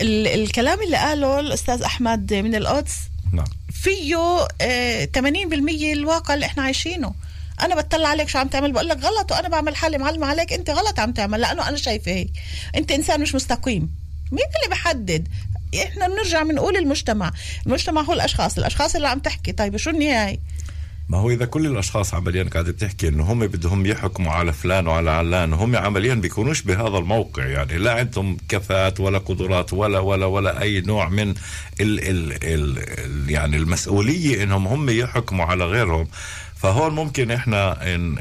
ال- الكلام اللي قاله الأستاذ أحمد من القدس نعم. فيه آه، 80% الواقع اللي إحنا عايشينه. أنا بطلع عليك شو عم تعمل؟ بقول لك غلط وأنا بعمل حالي معلمه عليك أنت غلط عم تعمل. لأنه أنا شايفة هيك. أنت إنسان مش مستقيم. مين اللي بحدد إحنا بنرجع بنقول المجتمع. المجتمع هو الأشخاص. الأشخاص اللي عم تحكي. طيب شو النهاية؟ ما هو إذا كل الأشخاص عمليا قاعدة بتحكي إنه هم بدهم يحكموا على فلان وعلى علان وهم عمليا بيكونوش بهذا الموقع. يعني لا عندهم كفاءات ولا قدرات ولا ولا ولا أي نوع من ال ال ال يعني المسؤولية إنهم هم يحكموا على غيرهم. فهون ممكن إحنا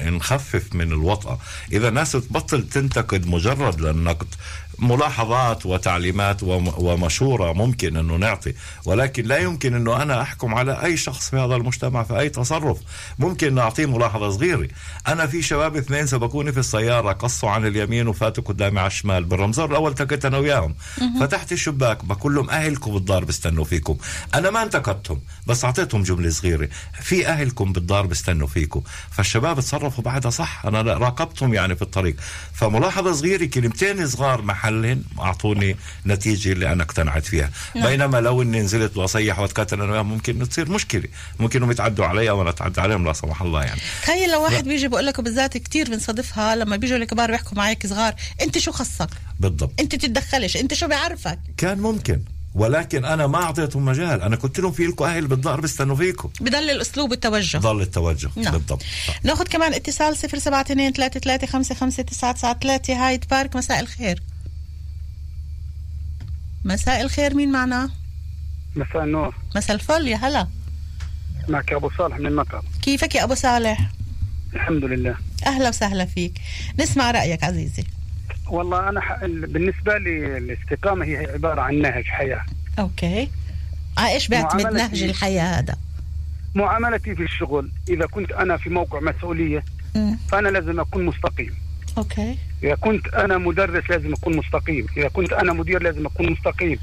نخفف من الوطأة. إذا الناس تبطل تنتقد مجرد للنقد ملاحظات وتعليمات وم- ومشورة ممكن إنه نعطي ولكن لا يمكن إنه أنا أحكم على أي شخص في هذا المجتمع في أي تصرف. ممكن نعطيه ملاحظة صغيرة. أنا في شباب اثنين سبقوني في السيارة قصوا عن اليمين وفاتوا قدامي على الشمال. بالرمزار الأول التقيت أنا وياهم. فتحت الشباك بقول لهم أهلكم بالدار بيستنوا فيكم. أنا ما انتقدتهم بس أعطيتهم جملة صغيرة. في أهلكم بالدار بيستنوا فيكم. فالشباب تصرفوا بعدها صح. أنا راقبتهم يعني في الطريق. فملاحظة صغيرة كلمتين صغار محلهن أعطوني نتيجة اللي أنا اقتنعت فيها. نعم. بينما لو إني نزلت واصيح واتكاتل أنا ممكن تصير مشكلة. ممكن يتعدوا علي أو أنا أتعدى عليهم لا سمح الله يعني. تخيل لو واحد بيجي بقول لك وبالذات كثير بنصادفها لما بيجوا الكبار بيحكوا معك صغار أنت شو خصك؟ بالضبط. أنت تتدخلش أنت شو بيعرفك كان ممكن ولكن أنا ما أعطيتهم مجال. أنا قلت لهم في لكم أهل بالدار بيستنوا فيكم. بضل الأسلوب والتوجه. ضل التوجه نعم. بالضبط. ناخذ كمان اتصال 072 33 55 993 هايد بارك مساء الخير. مساء الخير مين معنا؟ مساء النور. مساء الفل يا هلا. معك أبو صالح من المطر كيفك يا أبو صالح؟ الحمد لله. أهلا وسهلا فيك. نسمع رأيك عزيزي. والله أنا ح... بالنسبة لي الاستقامة هي عبارة عن نهج حياة. okay. على إيش بيعتمد نهج الحياة هذا؟ معاملتي في الشغل إذا كنت أنا في موقع مسؤولية مم. فأنا لازم أكون مستقيم. okay. إذا كنت أنا مدرس لازم أكون مستقيم. إذا كنت أنا مدير لازم أكون مستقيم.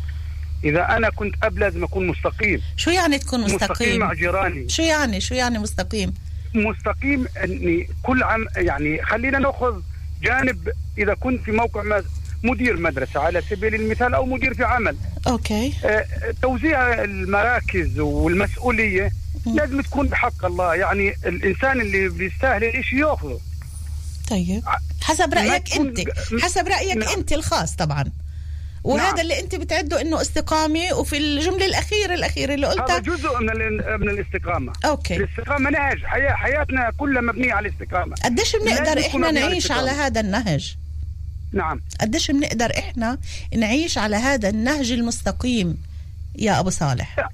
إذا أنا كنت أب لازم أكون مستقيم. شو يعني تكون مستقيم مع مستقيم؟ جيراني. شو يعني؟ شو يعني مستقيم؟ مستقيم إني كل عام يعني خلينا نأخذ جانب إذا كنت في موقع ما- مدير مدرسة على سبيل المثال أو مدير في عمل. أوكي. آه، توزيع المراكز والمسؤولية لازم تكون بحق الله. يعني الإنسان اللي بيستاهل الشيء يأخذه. طيب. حسب رأيك أنت. حسب رأيك نعم. أنت الخاص طبعا. وهذا نعم. اللي أنت بتعده إنه استقامة وفي الجملة الأخيرة الأخيرة اللي هذا قلتها جزء من ال- من الاستقامة. أوكي. الاستقامة نهج. حياه حياتنا كلها مبنية على الاستقامة. قديش بنقدر إحنا على نعيش على الاستقامة. هذا النهج؟ نعم. قديش بنقدر إحنا نعيش على هذا النهج المستقيم يا أبو صالح؟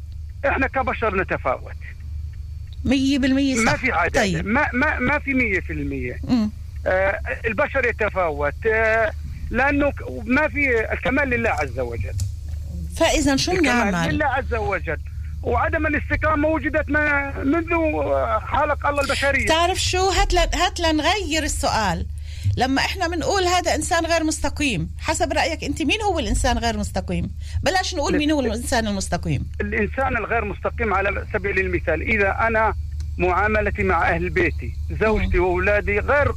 إحنا كبشر نتفاوت. مية بالمية صح. ما في عادة طيب. ما ما ما في 100% مم. آه البشر يتفاوت. آه لأنه ما في الكمال لله عز وجل. فإذا شو الكمال بنعمل لله عز وجل. وعدم الاستقامه وجدت ما منذ آه، خلق الله البشرية. تعرف شو؟ هات ل... هات لنغير السؤال. لما إحنا بنقول هذا إنسان غير مستقيم حسب رأيك أنت مين هو الإنسان غير مستقيم؟ بلاش نقول مين هو الإنسان المستقيم. الإنسان الغير مستقيم على سبيل المثال إذا أنا معاملتي مع أهل بيتي زوجتي وأولادي غير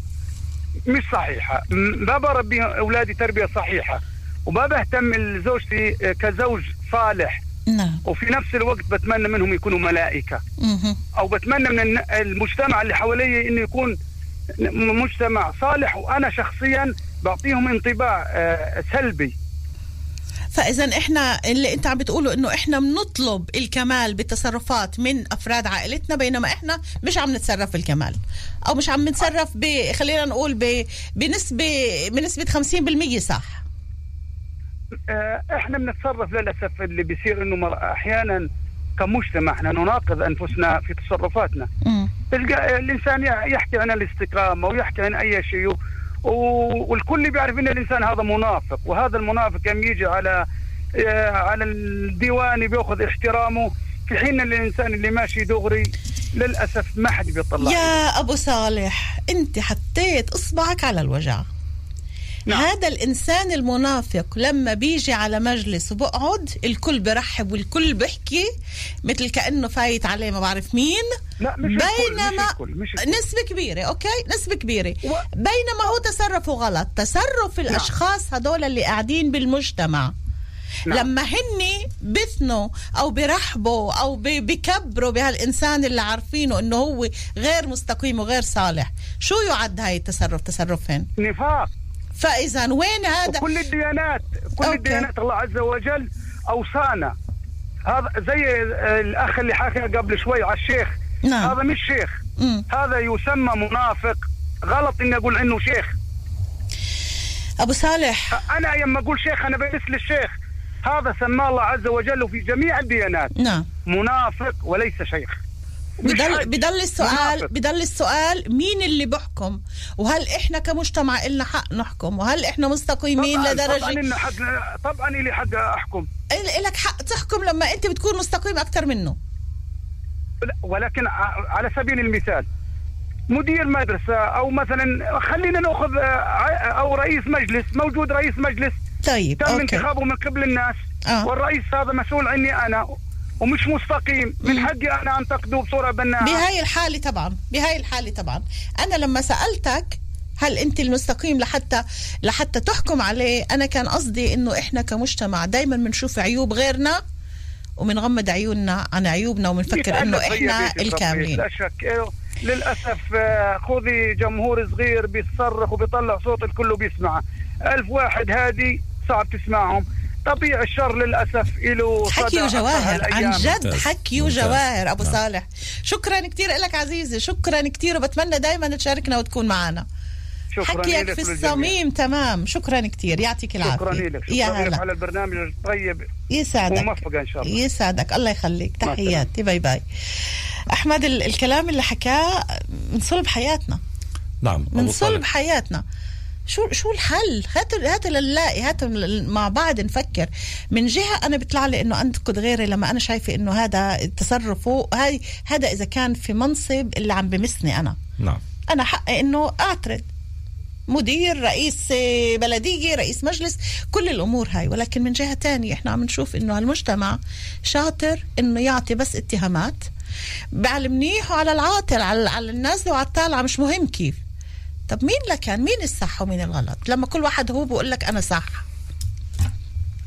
مش صحيحة. ما بربي أولادي تربية صحيحة. وما بهتم لزوجتي كزوج صالح. نعم. وفي نفس الوقت بتمنى منهم يكونوا ملائكة. أو بتمنى من المجتمع اللي حوالي إنه يكون مجتمع صالح. وأنا شخصيا بعطيهم انطباع آه، سلبي. فإذا إحنا اللي أنت عم بتقوله إنه إحنا بنطلب الكمال بتصرفات من أفراد عائلتنا بينما إحنا مش عم نتصرف بالكمال. أو مش عم نتصرف ب خلينا نقول ب بنسبة بنسبة 50% صح؟ آه، إحنا بنتصرف للأسف اللي بيصير إنه مر- أحيانا كمجتمع إحنا نناقض أنفسنا في تصرفاتنا. تلقى الإنسان يح- يحكي عن الاستقامة ويحكي عن أي شيء والكل بيعرف إن الإنسان هذا منافق وهذا المنافق يوم يجي على آه، على الديواني بيأخذ احترامه في حين الإنسان اللي ماشي دغري للأسف ما حد بيطلع يا أبو صالح أنت حطيت إصبعك على الوجع. نعم. هذا الإنسان المنافق لما بيجي على مجلس وبقعد الكل برحب والكل بيحكي مثل كأنه فايت عليه ما بعرف مين. لا مش الكل، بينما مش الكل مش الكل. نسبة كبيرة okay؟ نسبة كبيرة. و- بينما هو تصرفه غلط. تصرف الأشخاص هدول اللي قاعدين بالمجتمع. نعم. لما هن بثنوا أو برحبوا أو بكبروا بهالإنسان اللي عارفينه إنه هو غير مستقيم وغير صالح شو يعد هاي التصرف؟ تصرفهن نفاق. فإذا وين هذا؟ وكل الديانات كل أوكي. الديانات الله عز وجل أوصانا. هذا زي الأخ اللي حكى قبل شوي على الشيخ. نعم. هذا مش شيخ. مم. هذا يسمى منافق. غلط إني أقول عنه شيخ. أبو صالح. أنا لما أقول شيخ أنا بلس للشيخ. هذا سماه الله عز وجل في جميع الديانات. نعم. منافق وليس شيخ. بضل. بضل السؤال. بضل السؤال مين اللي بحكم وهل إحنا كمجتمع إلنا حق نحكم وهل إحنا مستقيمين طبعا لدرجه طبعا إن حق طبعا لي حق أحكم إلك حق تحكم لما أنت بتكون مستقيم أكثر منه ولكن على سبيل المثال مدير مدرسة أو مثلا خلينا نأخذ آه، ع- أو رئيس مجلس موجود رئيس مجلس طيب تم أوكي انتخابه من قبل الناس آه. والرئيس هذا مسؤول عني أنا ومش مستقيم. من حقي أنا أنتقده بصورة بناءة. بهاي الحالة طبعا بهاي الحالة طبعا أنا لما سألتك هل أنت المستقيم لحتى لحتى تحكم عليه أنا كان قصدي إنه إحنا كمجتمع دايما بنشوف عيوب غيرنا وبنغمض عيوننا عن عيوبنا وبنفكر بيت الرب، الكاملين. لا شك. إيه، للأسف آه، خذي جمهور صغير بيصرخ وبيطلع صوت الكل بيسمعه ألف واحد هادي صعب تسمعهم. طبيعي الشر للأسف له حكي وجواهر عن. جد. حكي. وجواهر أبو نعم. صالح. شكرا كثير لك عزيزي شكرا كثير وبتمنى دائما تشاركنا وتكون معنا. شكرا حكيك في. الصميم تمام. شكرا كثير يعطيك العافية. شكرا لك يا شكرا لك هلا. على البرنامج الطيب. يسعدك وموفقه إن شاء الله. يسعدك الله يخليك. تحياتي. bye bye. أحمد ال- الكلام اللي حكاه من صلب حياتنا. نعم من صلب. حياتنا. شو شو الحل؟ هات هات لنلاقي هات مع بعض نفكر. من جهة أنا بيطلع لي إنه أنتقد غيري لما أنا شايفة إنه هذا تصرفه هاي هذا إذا كان في منصب اللي عم بمسني أنا. نعم. أنا حقي إنه أعترض. مدير رئيس بلدية رئيس مجلس كل الأمور هاي. ولكن من جهة تانية إحنا عم نشوف إنه هالمجتمع شاطر إنه يعطي بس اتهامات. بعلم منيح وعلى العاطل على, على الناس وعلى الطالعة مش مهم كيف. طب مين لكان مين الصح ومين الغلط؟ لما كل واحد هو بقول لك أنا صح.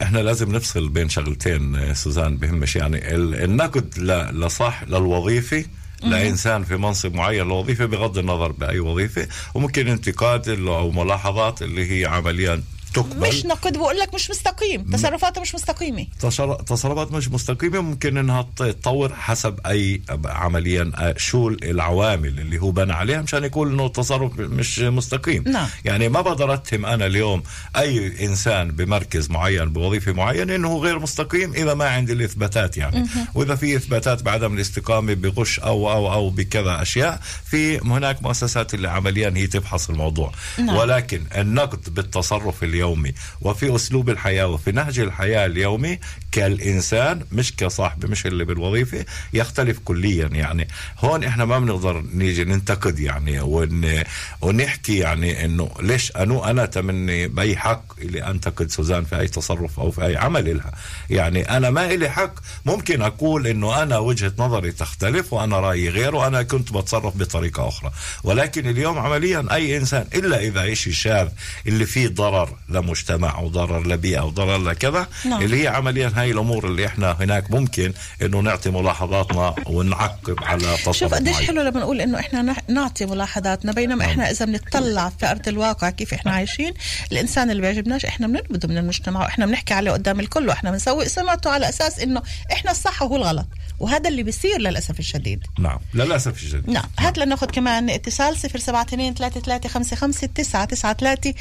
إحنا لازم نفصل بين شغلتين آه، سوزان بهمش. يعني ال- النقد لصح للوظيفه لانسان في منصب معين. لوظيفه بغض النظر بأي وظيفة. وممكن انتقاد أو ملاحظات اللي هي عمليا تقبل. مش نقد بقول لك مش مستقيم. تصرفاته مش مستقيمة. تصر- تصرفات مش مستقيمة ممكن إنها ت- تطور حسب أي عمليا شو العوامل اللي هو بنى عليها مشان يقول إنه التصرف مش مستقيم. نعم. يعني ما بقدر أتهم أنا اليوم أي إنسان بمركز معين بوظيفة معينة إنه غير مستقيم إذا ما عندي الإثباتات يعني. وإذا في إثباتات بعدم الاستقامة بغش أو أو أو بكذا أشياء في هناك مؤسسات اللي عمليا هي تبحث الموضوع. نعم. ولكن النقد بالتصرف اليومي. وفي أسلوب الحياة وفي نهج الحياة اليومي كالإنسان مش كصاحب مش اللي بالوظيفة يختلف كليا. يعني هون إحنا ما بنقدر نيجي ننتقد يعني ون ونحكي يعني إنه ليش أنو أنا تمني بأي حق اللي أنتقد سوزان في أي تصرف أو في أي عمل لها يعني أنا ما إلي حق. ممكن أقول إنه أنا وجهة نظري تختلف وأنا رأيي غير وأنا كنت بتصرف بطريقة أخرى. ولكن اليوم عمليا أي إنسان إلا إذا شيء شاذ اللي فيه ضرر لمجتمع أو ضرر لبيئه أو ضرر لكذا نعم. اللي هي عمليا هاي الأمور اللي إحنا هناك ممكن إنه نعطي ملاحظاتنا ونعقب على تصرف شوف قديش. حلو لما نقول إنه إحنا نعطي ملاحظاتنا بينما إحنا إذا بنطلع في أرض الواقع كيف إحنا عايشين الإنسان اللي بيعجبناش إحنا بنربده من المجتمع وإحنا بنحكي عليه قدام الكل وإحنا بنسوي سمعته على أساس إنه إحنا الصح وهو الغلط. وهذا اللي بيصير للأسف الشديد. نعم للأسف الشديد. نعم. هات لناخذ كمان اتصال 072 3355 993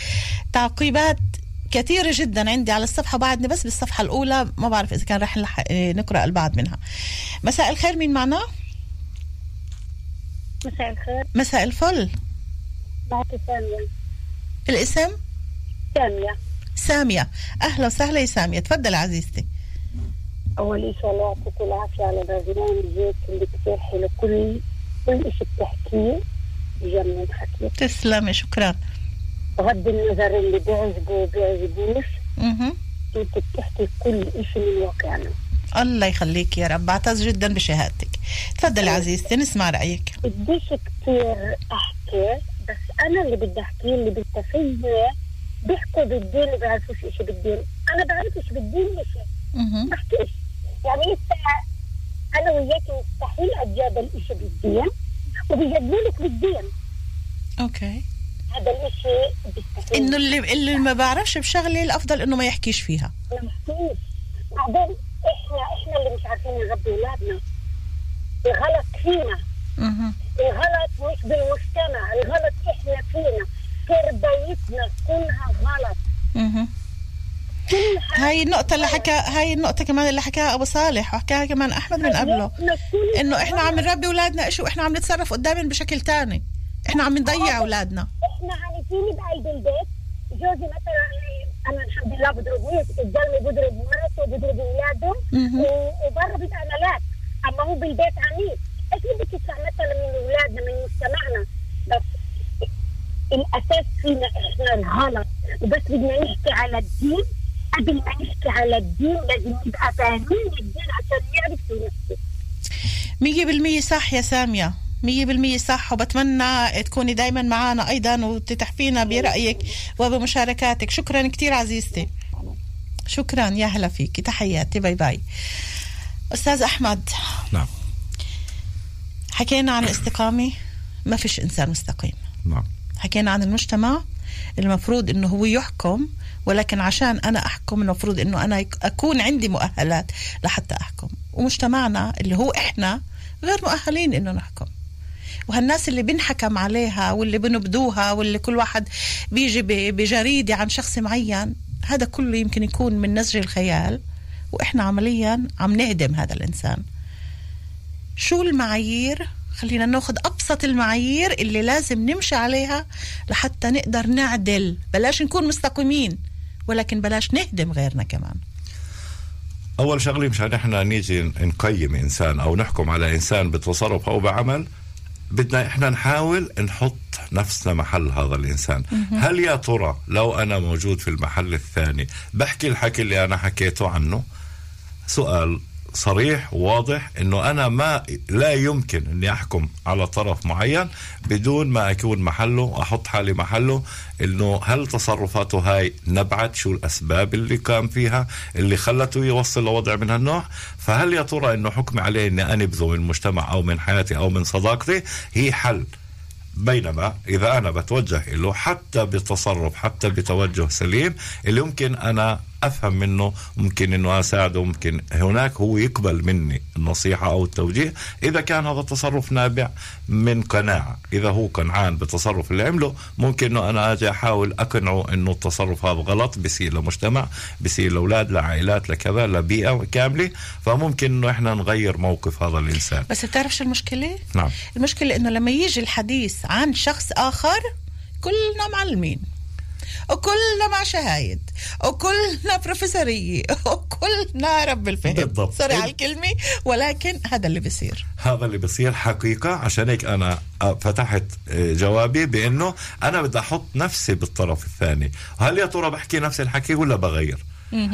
تعقيبات كثيرة جدا عندي على الصفحة بعدني بس بالصفحة الأولى ما بعرف إذا كان رح نلحق- نقرأ البعض منها. مساء الخير مين معنا؟ مساء الخير. مساء الفل. معك سامية. الاسم؟ سامية. سامية. أهلا وسهلا يا سامية. تفضل عزيزتي. أول شيء الله يعطيك العافية على برنامجك اللي كثير حلو. كل كل شيء بتحكيه بجنن حكيك تسلمي شكرا. بغض النظر اللي بيعجبه وبيعجبوش. انت بتحكي كل شيء من واقعنا. الله يخليك يا رب. بعتز جدا بشهادتك. تفضلي عزيزتي نسمع رأيك. بديش كثير أحكي بس أنا اللي بدي احكيه اللي بالتفيه بيحكوا بالدين ما بيعرفوش شيء بالدين. أنا بعرفش بالدين شيء مهم. بحكيش. يعني أنت أنا وياك مستحيل أتجادل شيء بالدين وبيجادلونك بالدين. أوكي. هذا الشيء بيستحيل إنه اللي اللي ما بعرفش بشغلة الأفضل إنه ما يحكيش فيها. ما بحكيش بعدين إحنا إحنا اللي مش عارفين نربي أولادنا. الغلط فينا. الغلط مش بالمجتمع. الغلط إحنا فينا. تربيتنا كلها غلط. هاي النقطة اللي حكى هاي النقطة كمان اللي حكاها أبو صالح وحكاها كمان أحمد من قبله. إنه إحنا عم. نربي أولادنا إيش وإحنا عم نتصرف قدامهم بشكل تاني. إحنا عم نضيع أولادنا. إحنا عنيفين بقلب البيت. جوزي مثلا أنا الحمد لله بضربنيش الزلمه بضرب مراته وبضرب اولاده وبره بيتعملات أما هو بالبيت عنيف. إيش بدك تسمع مثلا من أولادنا من مجتمعنا؟ بس الأساس فينا إحنا الغلط. وبس بدنا نحكي على الدين. قبل ما نحكي على الدين لازم نبقى فاهمين الدين عشان نعرف نفسه. مية بالمية صح يا سامية. مية بالمية صح وبتمنى تكوني دايما معنا أيضا وتتحفينا برأيك وبمشاركاتك. شكرا كتير عزيزتي. شكرا يا هلا فيك تحياتي باي باي. أستاذ أحمد. نعم. حكينا عن الاستقامة. ما فيش إنسان مستقيم. نعم. حكينا عن المجتمع المفروض إنه هو يحكم ولكن عشان أنا أحكم المفروض إنه أنا أكون عندي مؤهلات لحتى أحكم. ومجتمعنا اللي هو إحنا غير مؤهلين إنه نحكم. وهالناس اللي بنحكم عليها واللي بنبدوها واللي كل واحد بيجي بجريدة عن شخص معين هذا كله يمكن يكون من نسج الخيال وإحنا عمليا عم نهدم هذا الإنسان. شو المعايير؟ خلينا ناخذ أبسط المعايير اللي لازم نمشي عليها لحتى نقدر نعدل. بلاش نكون مستقيمين ولكن بلاش نهدم غيرنا كمان. أول شغلة مشان إحنا نيجي نقيم إنسان أو نحكم على إنسان بتصرف أو بعمل بدنا إحنا نحاول نحط نفسنا محل هذا الإنسان. هل يا ترى لو أنا موجود في المحل الثاني بحكي الحكي اللي أنا حكيته عنه؟ سؤال. صريح وواضح إنه أنا ما لا يمكن إني أحكم على طرف معين بدون ما اكون محله واحط حالي محله إنه هل تصرفاته هاي نبعت؟ شو الأسباب اللي كان فيها؟ اللي خلته يوصل لوضع من هالنوع؟ فهل يا ترى إنه حكمي عليه إني أنبذه من المجتمع أو من حياتي أو من صداقتي؟ هي حل. بينما إذا أنا بتوجه له حتى بتصرف حتى بتوجه سليم اللي ممكن أنا أفهم منه ممكن أنه أساعده ممكن هناك هو يقبل مني النصيحة أو التوجيه. إذا كان هذا التصرف نابع من قناعة إذا هو قنعان بالتصرف اللي عمله ممكن أنه أنا أجي أحاول أقنعه أنه التصرف هذا غلط بيصير لمجتمع بيصير لأولاد لعائلات لكذا لبيئة كاملة. فممكن أنه إحنا نغير موقف هذا الإنسان. بس بتعرف شو المشكلة؟ نعم. المشكلة إنه لما يجي الحديث عن شخص آخر كلنا معلمين. وكلنا مع شهايد وكلنا بروفيسورية وكلنا رب الفهم. بالضبط. سوري على الكلمة ولكن هذا اللي بيصير. هذا اللي بصير حقيقة. عشان هيك أنا فتحت جوابي بأنه أنا بدي أحط نفسي بالطرف الثاني. هل يا ترى بحكي نفس الحكي ولا بغير؟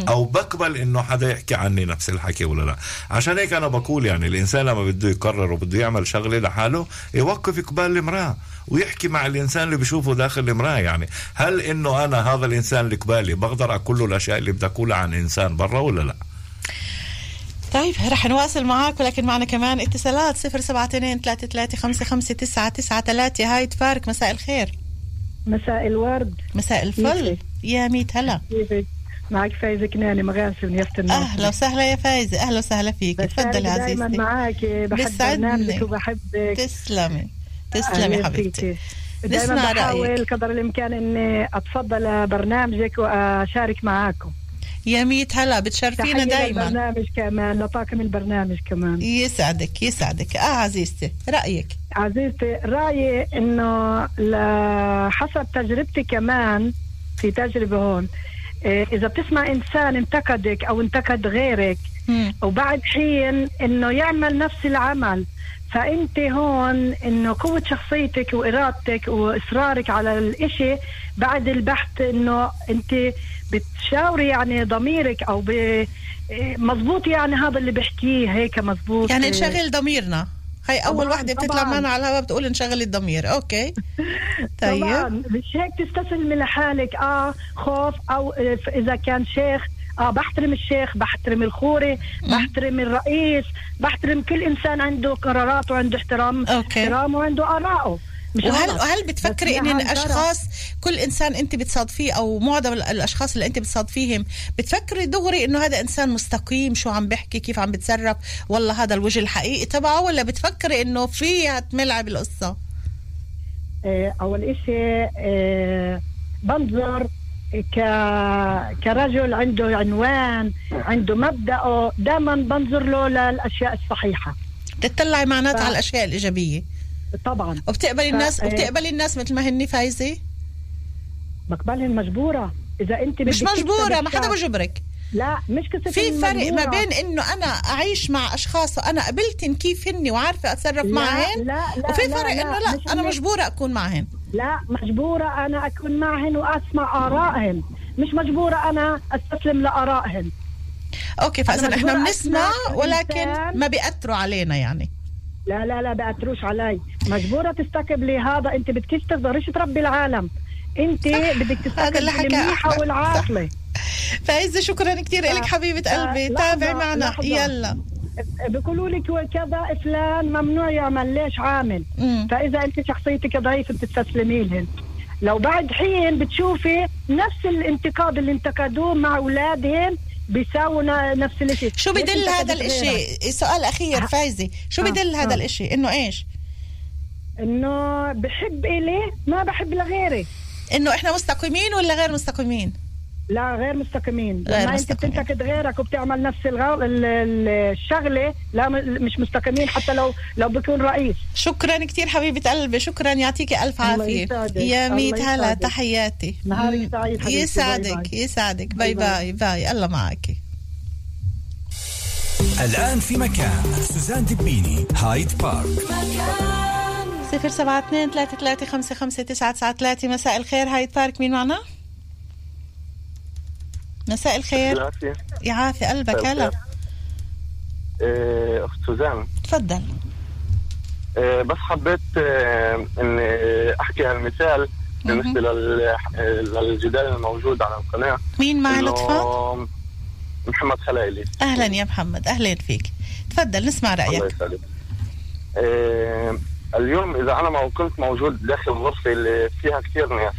أو بقبل إنه حدا يحكي عني نفس الحكي ولا لا. عشان هيك أنا بقول يعني الإنسان لما بده يقرر وبده يعمل شغلة لحاله يوقف قبال المرأة ويحكي مع الإنسان اللي بشوفه داخل المرأة يعني. هل إنه أنا هذا الإنسان اللي قبالي بقدر أقول له الأشياء اللي بدي أقولها عن إنسان برا ولا لا؟ طيب رح نواصل معك ولكن معنا كمان اتصالات صفر سبعة اثنين ثلاثة ثلاثة خمسة خمسة تسعة تسعة ثلاثة هاي تفارك مساء الخير. مساء الورد. مساء الفل. يا ميت هلا. كيفك؟ معك فايزة كناني مغاسل من يافت الناس أهلا وسهلا يا فايزة أهلا وسهلا فيك. دائما عزيزتي. معك بحب. برنامجك وبحبك. تسلمي تسلمي أهلا حبيبتي. دائما بحاول قدر الإمكان إني أتفضل برنامجك وأشارك معاكم. يا ميت هلا بتشرفينا تحية دايما. للبرنامج كمان لطاقم البرنامج كمان. يسعدك يسعدك. آه عزيزتي رأيك؟ عزيزتي رأيي إنه حسب تجربتي كمان في تجربة هون إيه، إذا بتسمع إنسان انتقدك أو انتقد غيرك مم. وبعد حين إنه يعمل نفس العمل فأنت هون إنه قوة شخصيتك وإرادتك وإصرارك على الإشي بعد البحث إنه أنت بتشاوري يعني ضميرك أو ب إيه، مزبوط يعني هذا اللي بحكيه هيك مزبوط يعني. نشغل ضميرنا هي أول طبعاً، وحدة بتطلع. معنا على الهواء بتقول نشغل الضمير. okay. طيب. طبعا. مش هيك تستسلمي لحالك. آه خوف أو إذا كان شيخ. آه بحترم الشيخ بحترم الخوري بحترم الرئيس بحترم كل إنسان عنده قرارات وعنده احترام okay. احترام وعنده آرائه. مش وهل غلط. وهل بتفكري إن. الاشخاص كل إنسان أنت بتصادفيه أو معظم ال- الأشخاص اللي أنت بتصادفيهم بتفكري دغري إنه هذا إنسان مستقيم شو عم بيحكي كيف عم بتصرف والله هذا الوجه الحقيقي تبعه ولا بتفكري إنه فيها تملعب بالقصة آه، أول إشي آه، بنظر ك... كرجل عنده عنوان عنده مبدأه دائما بنظر له للأشياء الصحيحة بتطلعي معناتها ف- على الأشياء الإيجابية طبعا. وبتقبلي الناس ف-. وبتقبلي الناس مثل ما هن فايزة؟ بقبلهم مجبورة. إذا أنت مش مجبورة ما حدا بجبرك لا مش قصة في فرق ما مجبورة. بين إنه أنا أعيش مع أشخاص وأنا قبلتن كيف هن وعارفة أتصرف معهن لا لا وفي لا فرق لا إنه لا أنا مجبورة أكون معهن. لا مجبورة أنا أكون معهن وأسمع آرائهن. مش مجبورة أنا أستسلم لآرائهن. أوكي فإذا إحنا بنسمع ولكن ما بيأثروا علينا يعني. لا لا لا بأتروش علي. مجبورة تستقبلي هذا. أنت بدكيش تقدريش تربي العالم. أنت بدك تستقبلي أحمد. والعاقلة. فايزة شكرا كثير لك حبيبة آه، قلبي. تابعي معنا. لحظة. يلا. بيقولوا لك وكذا فلان ممنوع يعمل. ليش عامل؟ مم. فإذا أنت شخصيتك ضعيفة بتستسلمي لهن لو بعد حين بتشوفي نفس الانتقاد اللي انتقدوه مع أولادهم بيساووا نفس الشيء شو ليش بدل هذا؟ الإشي؟ سؤال أخير فايزة. شو بدل هذا. الإشي؟ إنه إيش؟ إنه بحب إلي ما بحب لغيري. إنه إحنا مستقيمين ولا غير مستقيمين؟ لا غير مستقيمين. غير لما انت. بتنتقد غيرك وبتعمل نفس الغو... ال- ال- الشغلة. لا م- مش مستقيمين حتى لو لو بكون رئيس. شكرا كثير حبيبة قلبي. شكرا يعطيكي ألف الله عافية. يسعدك. يا ميت هلا. تحياتي. نهارك سعيد حبيبتي. يسعدك bye. bye. يسعدك bye. bye bye. الله معك. الآن في مكان. سوزان دبيني هايد بارك. صفر سبعة اثنين ثلاثة ثلاثة خمسة خمسة تسعة تسعة ثلاثة. مساء الخير هايد بارك. مين معنا؟ مساء الخير. يعافي قلبك هلا أخت سوزان. تفضل. آه، بس حبيت آه، إني أحكي هالمثال آه، للجدال الموجود على القناة. مين معي لطفا؟ محمد خلايلي أهلا يا محمد. أهلا فيك. تفضل نسمع الله رأيك يسعدك. آه، اليوم إذا أنا ما كنت موجود داخل غرفة اللي فيها كثير ناس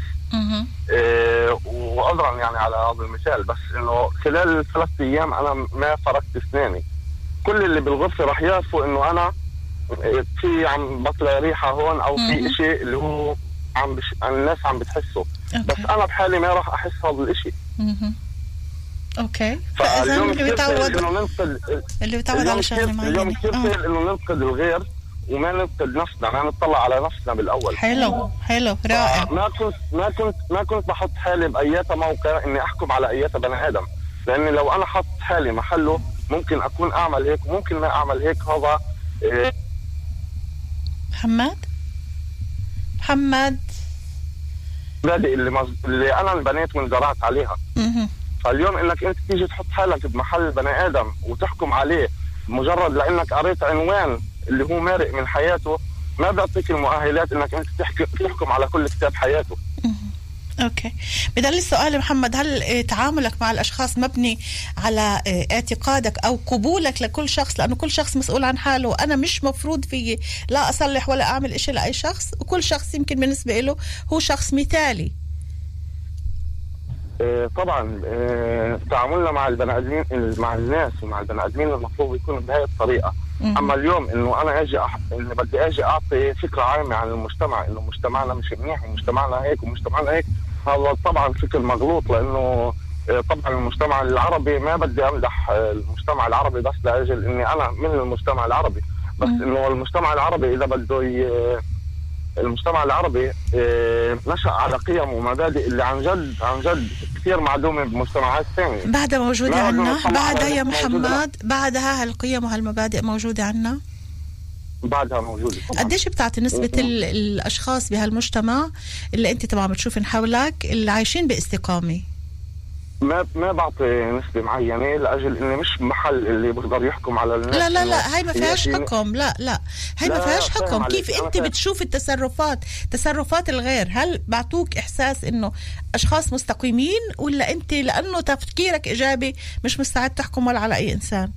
وأضرا يعني على هذا المثال بس إنه خلال ثلاث أيام أنا ما فرقت أسناني كل اللي بالغرفة راح يعرفوا إنه أنا آه، في عم بطلع ريحة هون أو في. شيء اللي هو عم بش... الناس عم بتحسه. بس أنا بحالي ما راح أحس هذا الإشي. مهم. أوكي. فاذا اللي بيتعود ننقد اللي بيتعود اليوم على شغله كثير- اليوم معينه كثير. سهل إنه ننقد الغير. وما ننقد نفسنا ما نطلع على نفسنا بالأول حلو حلو رائع. ما كنت ما كنت ما كنت بحط حالي بايات موقع إني أحكم على ايات بني آدم. لأني لو أنا حط حالي محله ممكن أكون أعمل هيك وممكن ما أعمل هيك هذا إيه، محمد؟ محمد؟ مبادئ اللي مز... اللي أنا انبنيت وانزرعت عليها. فاليوم إنك أنت تيجي تحط حالك بمحل بني آدم وتحكم عليه مجرد لأنك قريت عنوان اللي هو مارق من حياته. ما بيعطيك المؤهلات إنك أنت تحكم على كل كتاب حياته. أوكي. بضل السؤال محمد هل آه، تعاملك مع الأشخاص مبني على آه، اعتقادك أو قبولك لكل شخص؟ لأنه كل شخص مسؤول عن حاله. أنا مش مفروض في لا أصلح ولا أعمل إشي لأي شخص. وكل شخص يمكن بالنسبة له هو شخص مثالي. آه، طبعا تعاملنا مع البني ادمين مع الناس ومع البني آدمين المفروض يكون بهذه الطريقة. أما اليوم إنه أنا أجي أح... اني بدي أجي أعطي فكرة عامة عن المجتمع إنه مجتمعنا مش منيح ومجتمعنا هيك ومجتمعنا هيك هذا طبعا فكر مغلوط لأنه آه، طبعا المجتمع العربي ما بدي أمدح آه، المجتمع العربي بس لأجل إني أنا من المجتمع العربي. بس إنه المجتمع العربي إذا بده ي... المجتمع العربي آه، نشأ على قيم ومبادئ اللي عن جد عن جد كثير معدومة بمجتمعات ثانية. بعدها موجودة ما عنا؟ بعدها يا. محمد بعدها هالقيم وهالمبادئ موجودة عنا؟ بعدها موجودة. طبعاً. قديش بتعطي نسبة ال- الأشخاص بهالمجتمع اللي أنت طبعا بتشوفين حولك اللي عايشين بإستقامة؟ ما ما بعطي نسبة معينة لأجل إني مش محل اللي بقدر يحكم على الناس لا لا إنه لا هاي ما فيهاش حكم. لا لا هاي ما فيهاش حكم. كيف فاهم. بتشوف التصرفات تصرفات الغير؟ هل بعطوك إحساس إنه أشخاص مستقيمين ولا أنت لأنه تفكيرك إيجابي مش مستعد تحكم ولا على أي إنسان؟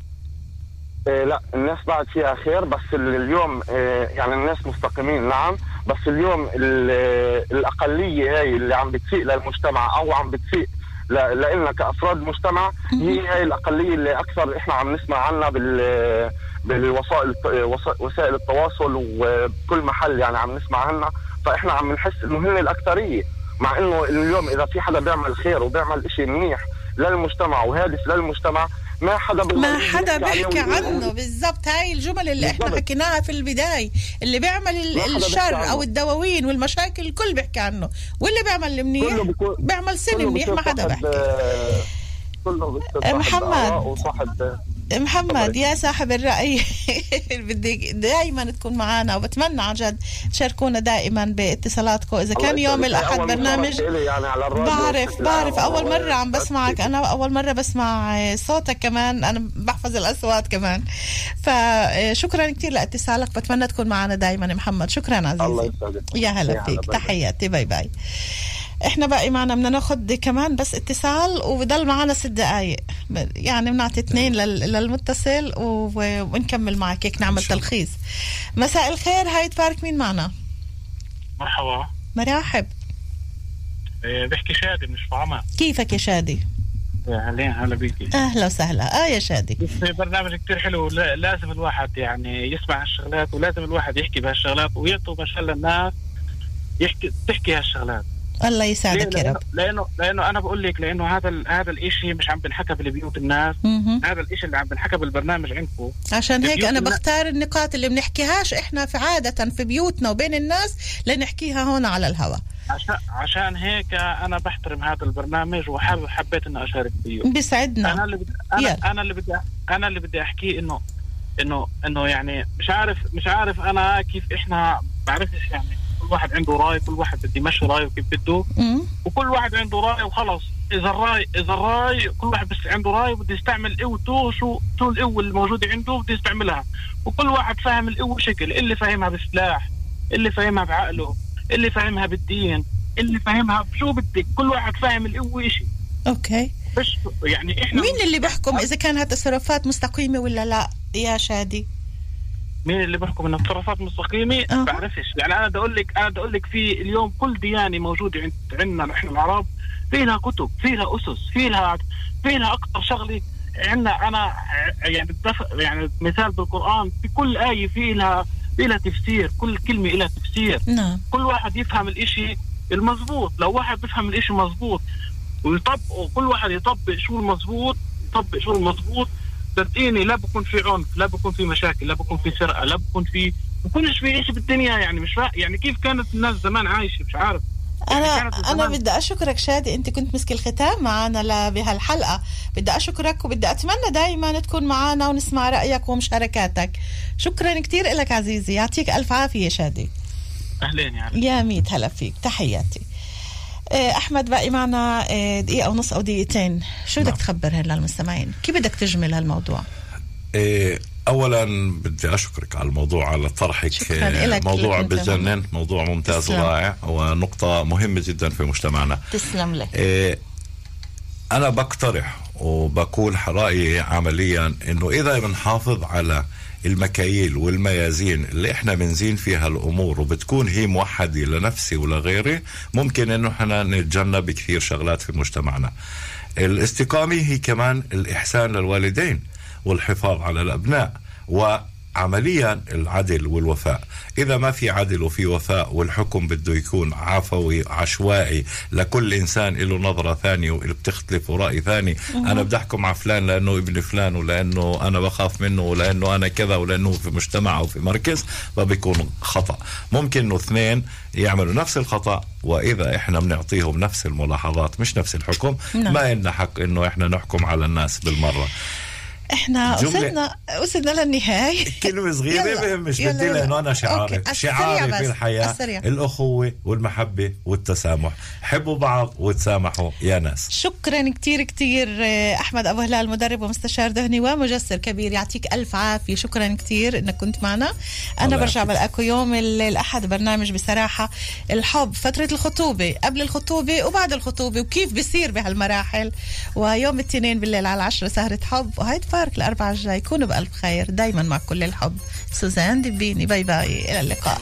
إيه لا الناس بعد فيها خير بس ال- اليوم إيه يعني الناس مستقيمين نعم بس اليوم ال- الأقلية هاي اللي عم بتسيء للمجتمع أو عم بتسيء ل- لإلنا كأفراد مجتمع هي هاي الأقلية اللي أكثر إحنا عم نسمع عنها بال بالوسائل وسائل التواصل وبكل محل يعني عم نسمع عنها. فإحنا عم نحس إنه هن الأكثرية مع إنه اليوم إذا في حدا بيعمل خير وبيعمل إشي منيح للمجتمع وهادف للمجتمع ما حدا ما حدا بيحكي عنه بالضبط هاي الجمل اللي إحنا بالضبط. حكيناها في البداية اللي بيعمل الشر. أو الدواوين والمشاكل الكل بيحكي عنه واللي بيعمل المنيح بيعمل سن منيح ما حدا بيحكي آه، كله محمد. وصاحب محمد يا صاحب الرأي. بدي دائما تكون معنا وبتمنى عن جد تشاركونا دائما باتصالاتكم. إذا كان يوم. الأحد برنامج يعني على بعرف بعرف. أول مرة عم بسمعك. أنا أول مرة بسمع صوتك كمان. أنا بحفظ الأصوات كمان. فشكرا كثير لاتصالك. بتمنى تكون معنا دائما محمد. شكرا عزيزي. الله يسعدك. يا هلا فيك. تحياتي. bye bye. إحنا باقي معنا بدنا ناخذ كمان بس اتصال وبضل معنا ست دقائق يعني بنعطي اثنين لل- للمتصل و- ونكمل معك. هيك نعمل تلخيص. مساء الخير. هايد بارك مين معنا؟ مرحبا. مرحب. إيه، بحكي شادي من شفعمان كيفك يا شادي؟ اهلين هلا بيكي أهلا وسهلا. آه يا شادي. برنامج كتير حلو. لا- لازم الواحد يعني يسمع هالشغلات ولازم الواحد يحكي بهالشغلات ويعطوا مجال للناس يحكي تحكي هالشغلات. الله يساعدك يا؟ رب. لأنه لأنه أنا بقول لك لأنه هذا ال- هذا الشيء مش عم بنحكى بالبيوت الناس. مهم. هذا الشيء اللي عم بنحكى بالبرنامج عندكم. عشان هيك أنا بختار النقاط اللي بنحكيهاش إحنا في عادة في بيوتنا وبين الناس لنحكيها هون على الهواء عشان عشان هيك أنا بحترم هذا البرنامج وحابب حبيت إني أشارك فيه. بيسعدنا. أنا اللي بدي أنا أنا اللي بدي أنا اللي بدي احكيه انه انه إنه يعني مش عارف مش عارف أنا كيف إحنا بعرفش يعني واحد عنده راي كل واحد بده يمشي رايه كيف بده. وكل واحد عنده راي وخلص. إذا الراي إذا الراي كل واحد بس عنده راي بده يستعمل قوته شو شو القوه الموجوده عنده بده يستعملها. وكل واحد فاهم القوه شكل اللي فاهمها بسلاح اللي فاهمها بعقله اللي فاهمها بالدين اللي فاهمها بشو بدك. كل واحد فاهم القوه شيء أوكي. بس يعني إحنا مين اللي بيحكم إذا كانت التصرفات مستقيمة ولا لا؟ يا شادي. مين اللي بيحكم ان التصرفات مستقيمة؟ أه. بعرفش. يعني أنا بدي أقول لك أنا بدي أقول لك في اليوم كل ديانة موجودة عند عندنا نحن العرب في لها كتب في لها أسس في لها في لها أكثر شغلة. عندنا أنا يعني. يعني مثال بالقرآن في كل آية في لها في لها تفسير كل كلمة لها تفسير. نعم. كل واحد يفهم الإشي المزبوط. لو واحد بيفهم الإشي مزبوط ويطبقه كل واحد يطبق شو المزبوط يطبق شو المزبوط. صدقيني لا بكون في عنف لا بكون في مشاكل لا بكون في سرقة لا بكون في بكونش في شيء بالدنيا يعني مش فا... يعني كيف كانت الناس زمان عايشة؟ مش عارف. أنا أنا بدي أشكرك شادي أنت كنت مسك الختام معنا بهالحلقة. بدي أشكرك وبدي أتمنى دائما تكون معنا ونسمع رأيك ومشاركاتك. شكرا كثير لك عزيزي يعطيك ألف عافية شادي. أهلين يعني يا ميت هلا فيك تحياتي. أحمد باقي معنا آه، دقيقة ونص أو دقيقتين. شو بدك تخبرهن للمستمعين كيف بدك تجمل هالموضوع؟ إيه اولا بدي أشكرك على الموضوع على طرحك. شكراً إيه، موضوع. بجنن موضوع ممتاز تسلم. ورائع ونقطة مهمة جدا في مجتمعنا. تسلم لك. إيه أنا بقترح وبقول رأيي عمليا إنه إذا بنحافظ على المكاييل والميازين اللي إحنا بنزين فيها الأمور وبتكون هي موحدة لنفسي ولغيري ممكن إنه إحنا نتجنب كثير شغلات في مجتمعنا. الاستقامة هي كمان الإحسان للوالدين والحفاظ على الأبناء وعمليا العدل والوفاء إذا ما في عدل وفي وفاء والحكم بده يكون عفوي عشوائي لكل إنسان له نظرة ثانية بتختلف ورأي ثاني. أنا بدي أحكم على فلان لأنه ابن فلان ولأنه أنا بخاف منه ولأنه أنا كذا ولأنه في مجتمع أو في مركز فبيكون خطأ ممكن إنه اثنين يعملوا نفس الخطأ وإذا إحنا بنعطيهم نفس الملاحظات مش نفس الحكم نعم. ما إلنا حق إنه إحنا نحكم على الناس بالمرة إحنا جملة- وصلنا وصلنا للنهاية. كلمة صغيرة يلا، مش يلا، بدي. لأنه أنا أوكي، شعاري شعاري في الحياة. السريع. الأخوة والمحبة والتسامح. حبوا بعض وتسامحوا. يا ناس. شكرا كتير كتير آه، أحمد أبو هلال مدرب ومستشار ذهني ومجسر كبير. يعطيك ألف عافية. شكرا كتير إنك كنت معنا. أنا برجع. بلاقيكو يوم ال- الأحد برنامج بصراحة الحب فترة الخطوبة قبل الخطوبة وبعد الخطوبة وكيف بيصير بهالمراحل. ويوم الاثنين بالليل على العشرة سهرة حب. وهايد بارك الأربعة الجاي كونوا بألف خير. دايما مع كل الحب. سوزان دبيني bye bye. إلى اللقاء.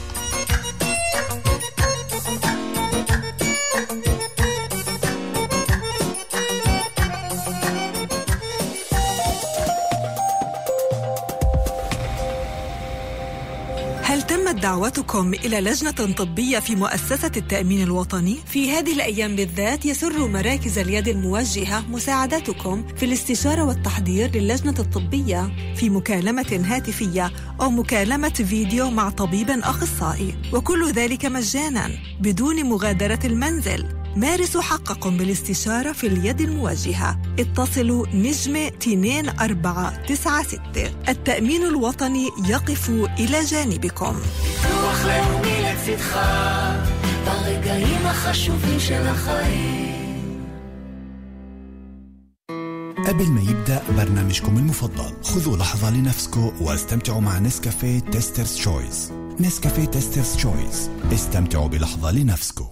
دعوتكم إلى لجنة طبية في مؤسسة التأمين الوطني؟ في هذه الأيام بالذات يسر مراكز اليد الموجهة مساعدتكم في الاستشارة والتحضير للجنة الطبية في مكالمة هاتفية أو مكالمة فيديو مع طبيب أخصائي وكل ذلك مجانا بدون مغادرة المنزل مارسوا حقكم بالاستشارة في اليد الموجهة اتصلوا نجمة 2496 التأمين الوطني يقف إلى جانبكم רוח לאומי לצדך, ברגעים החשובים של החיים. قبل ما يبدأ برنامجكم المفضل خذوا لحظة لنفسكم واستمتعوا مع نسكافيه تيسترز تشويس نسكافيه تيسترز تشويس استمتعوا بلحظة لنفسكم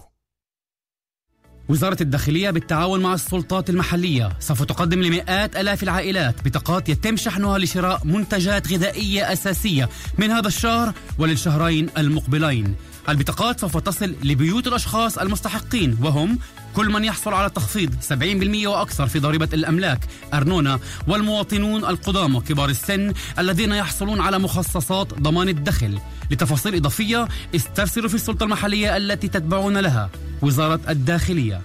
وزارة الداخلية بالتعاون مع السلطات المحلية سوف تقدم لمئات ألاف العائلات بطاقات يتم شحنها لشراء منتجات غذائية أساسية من هذا الشهر وللشهرين المقبلين. البطاقات سوف تصل لبيوت الأشخاص المستحقين وهم كل من يحصل على تخفيض 70% وأكثر في ضريبة الأملاك. أرنونا والمواطنون القدامى كبار السن الذين يحصلون على مخصصات ضمان الدخل. لتفاصيل إضافية استفسروا في السلطة المحلية التي تتبعون لها وزارة الداخلية.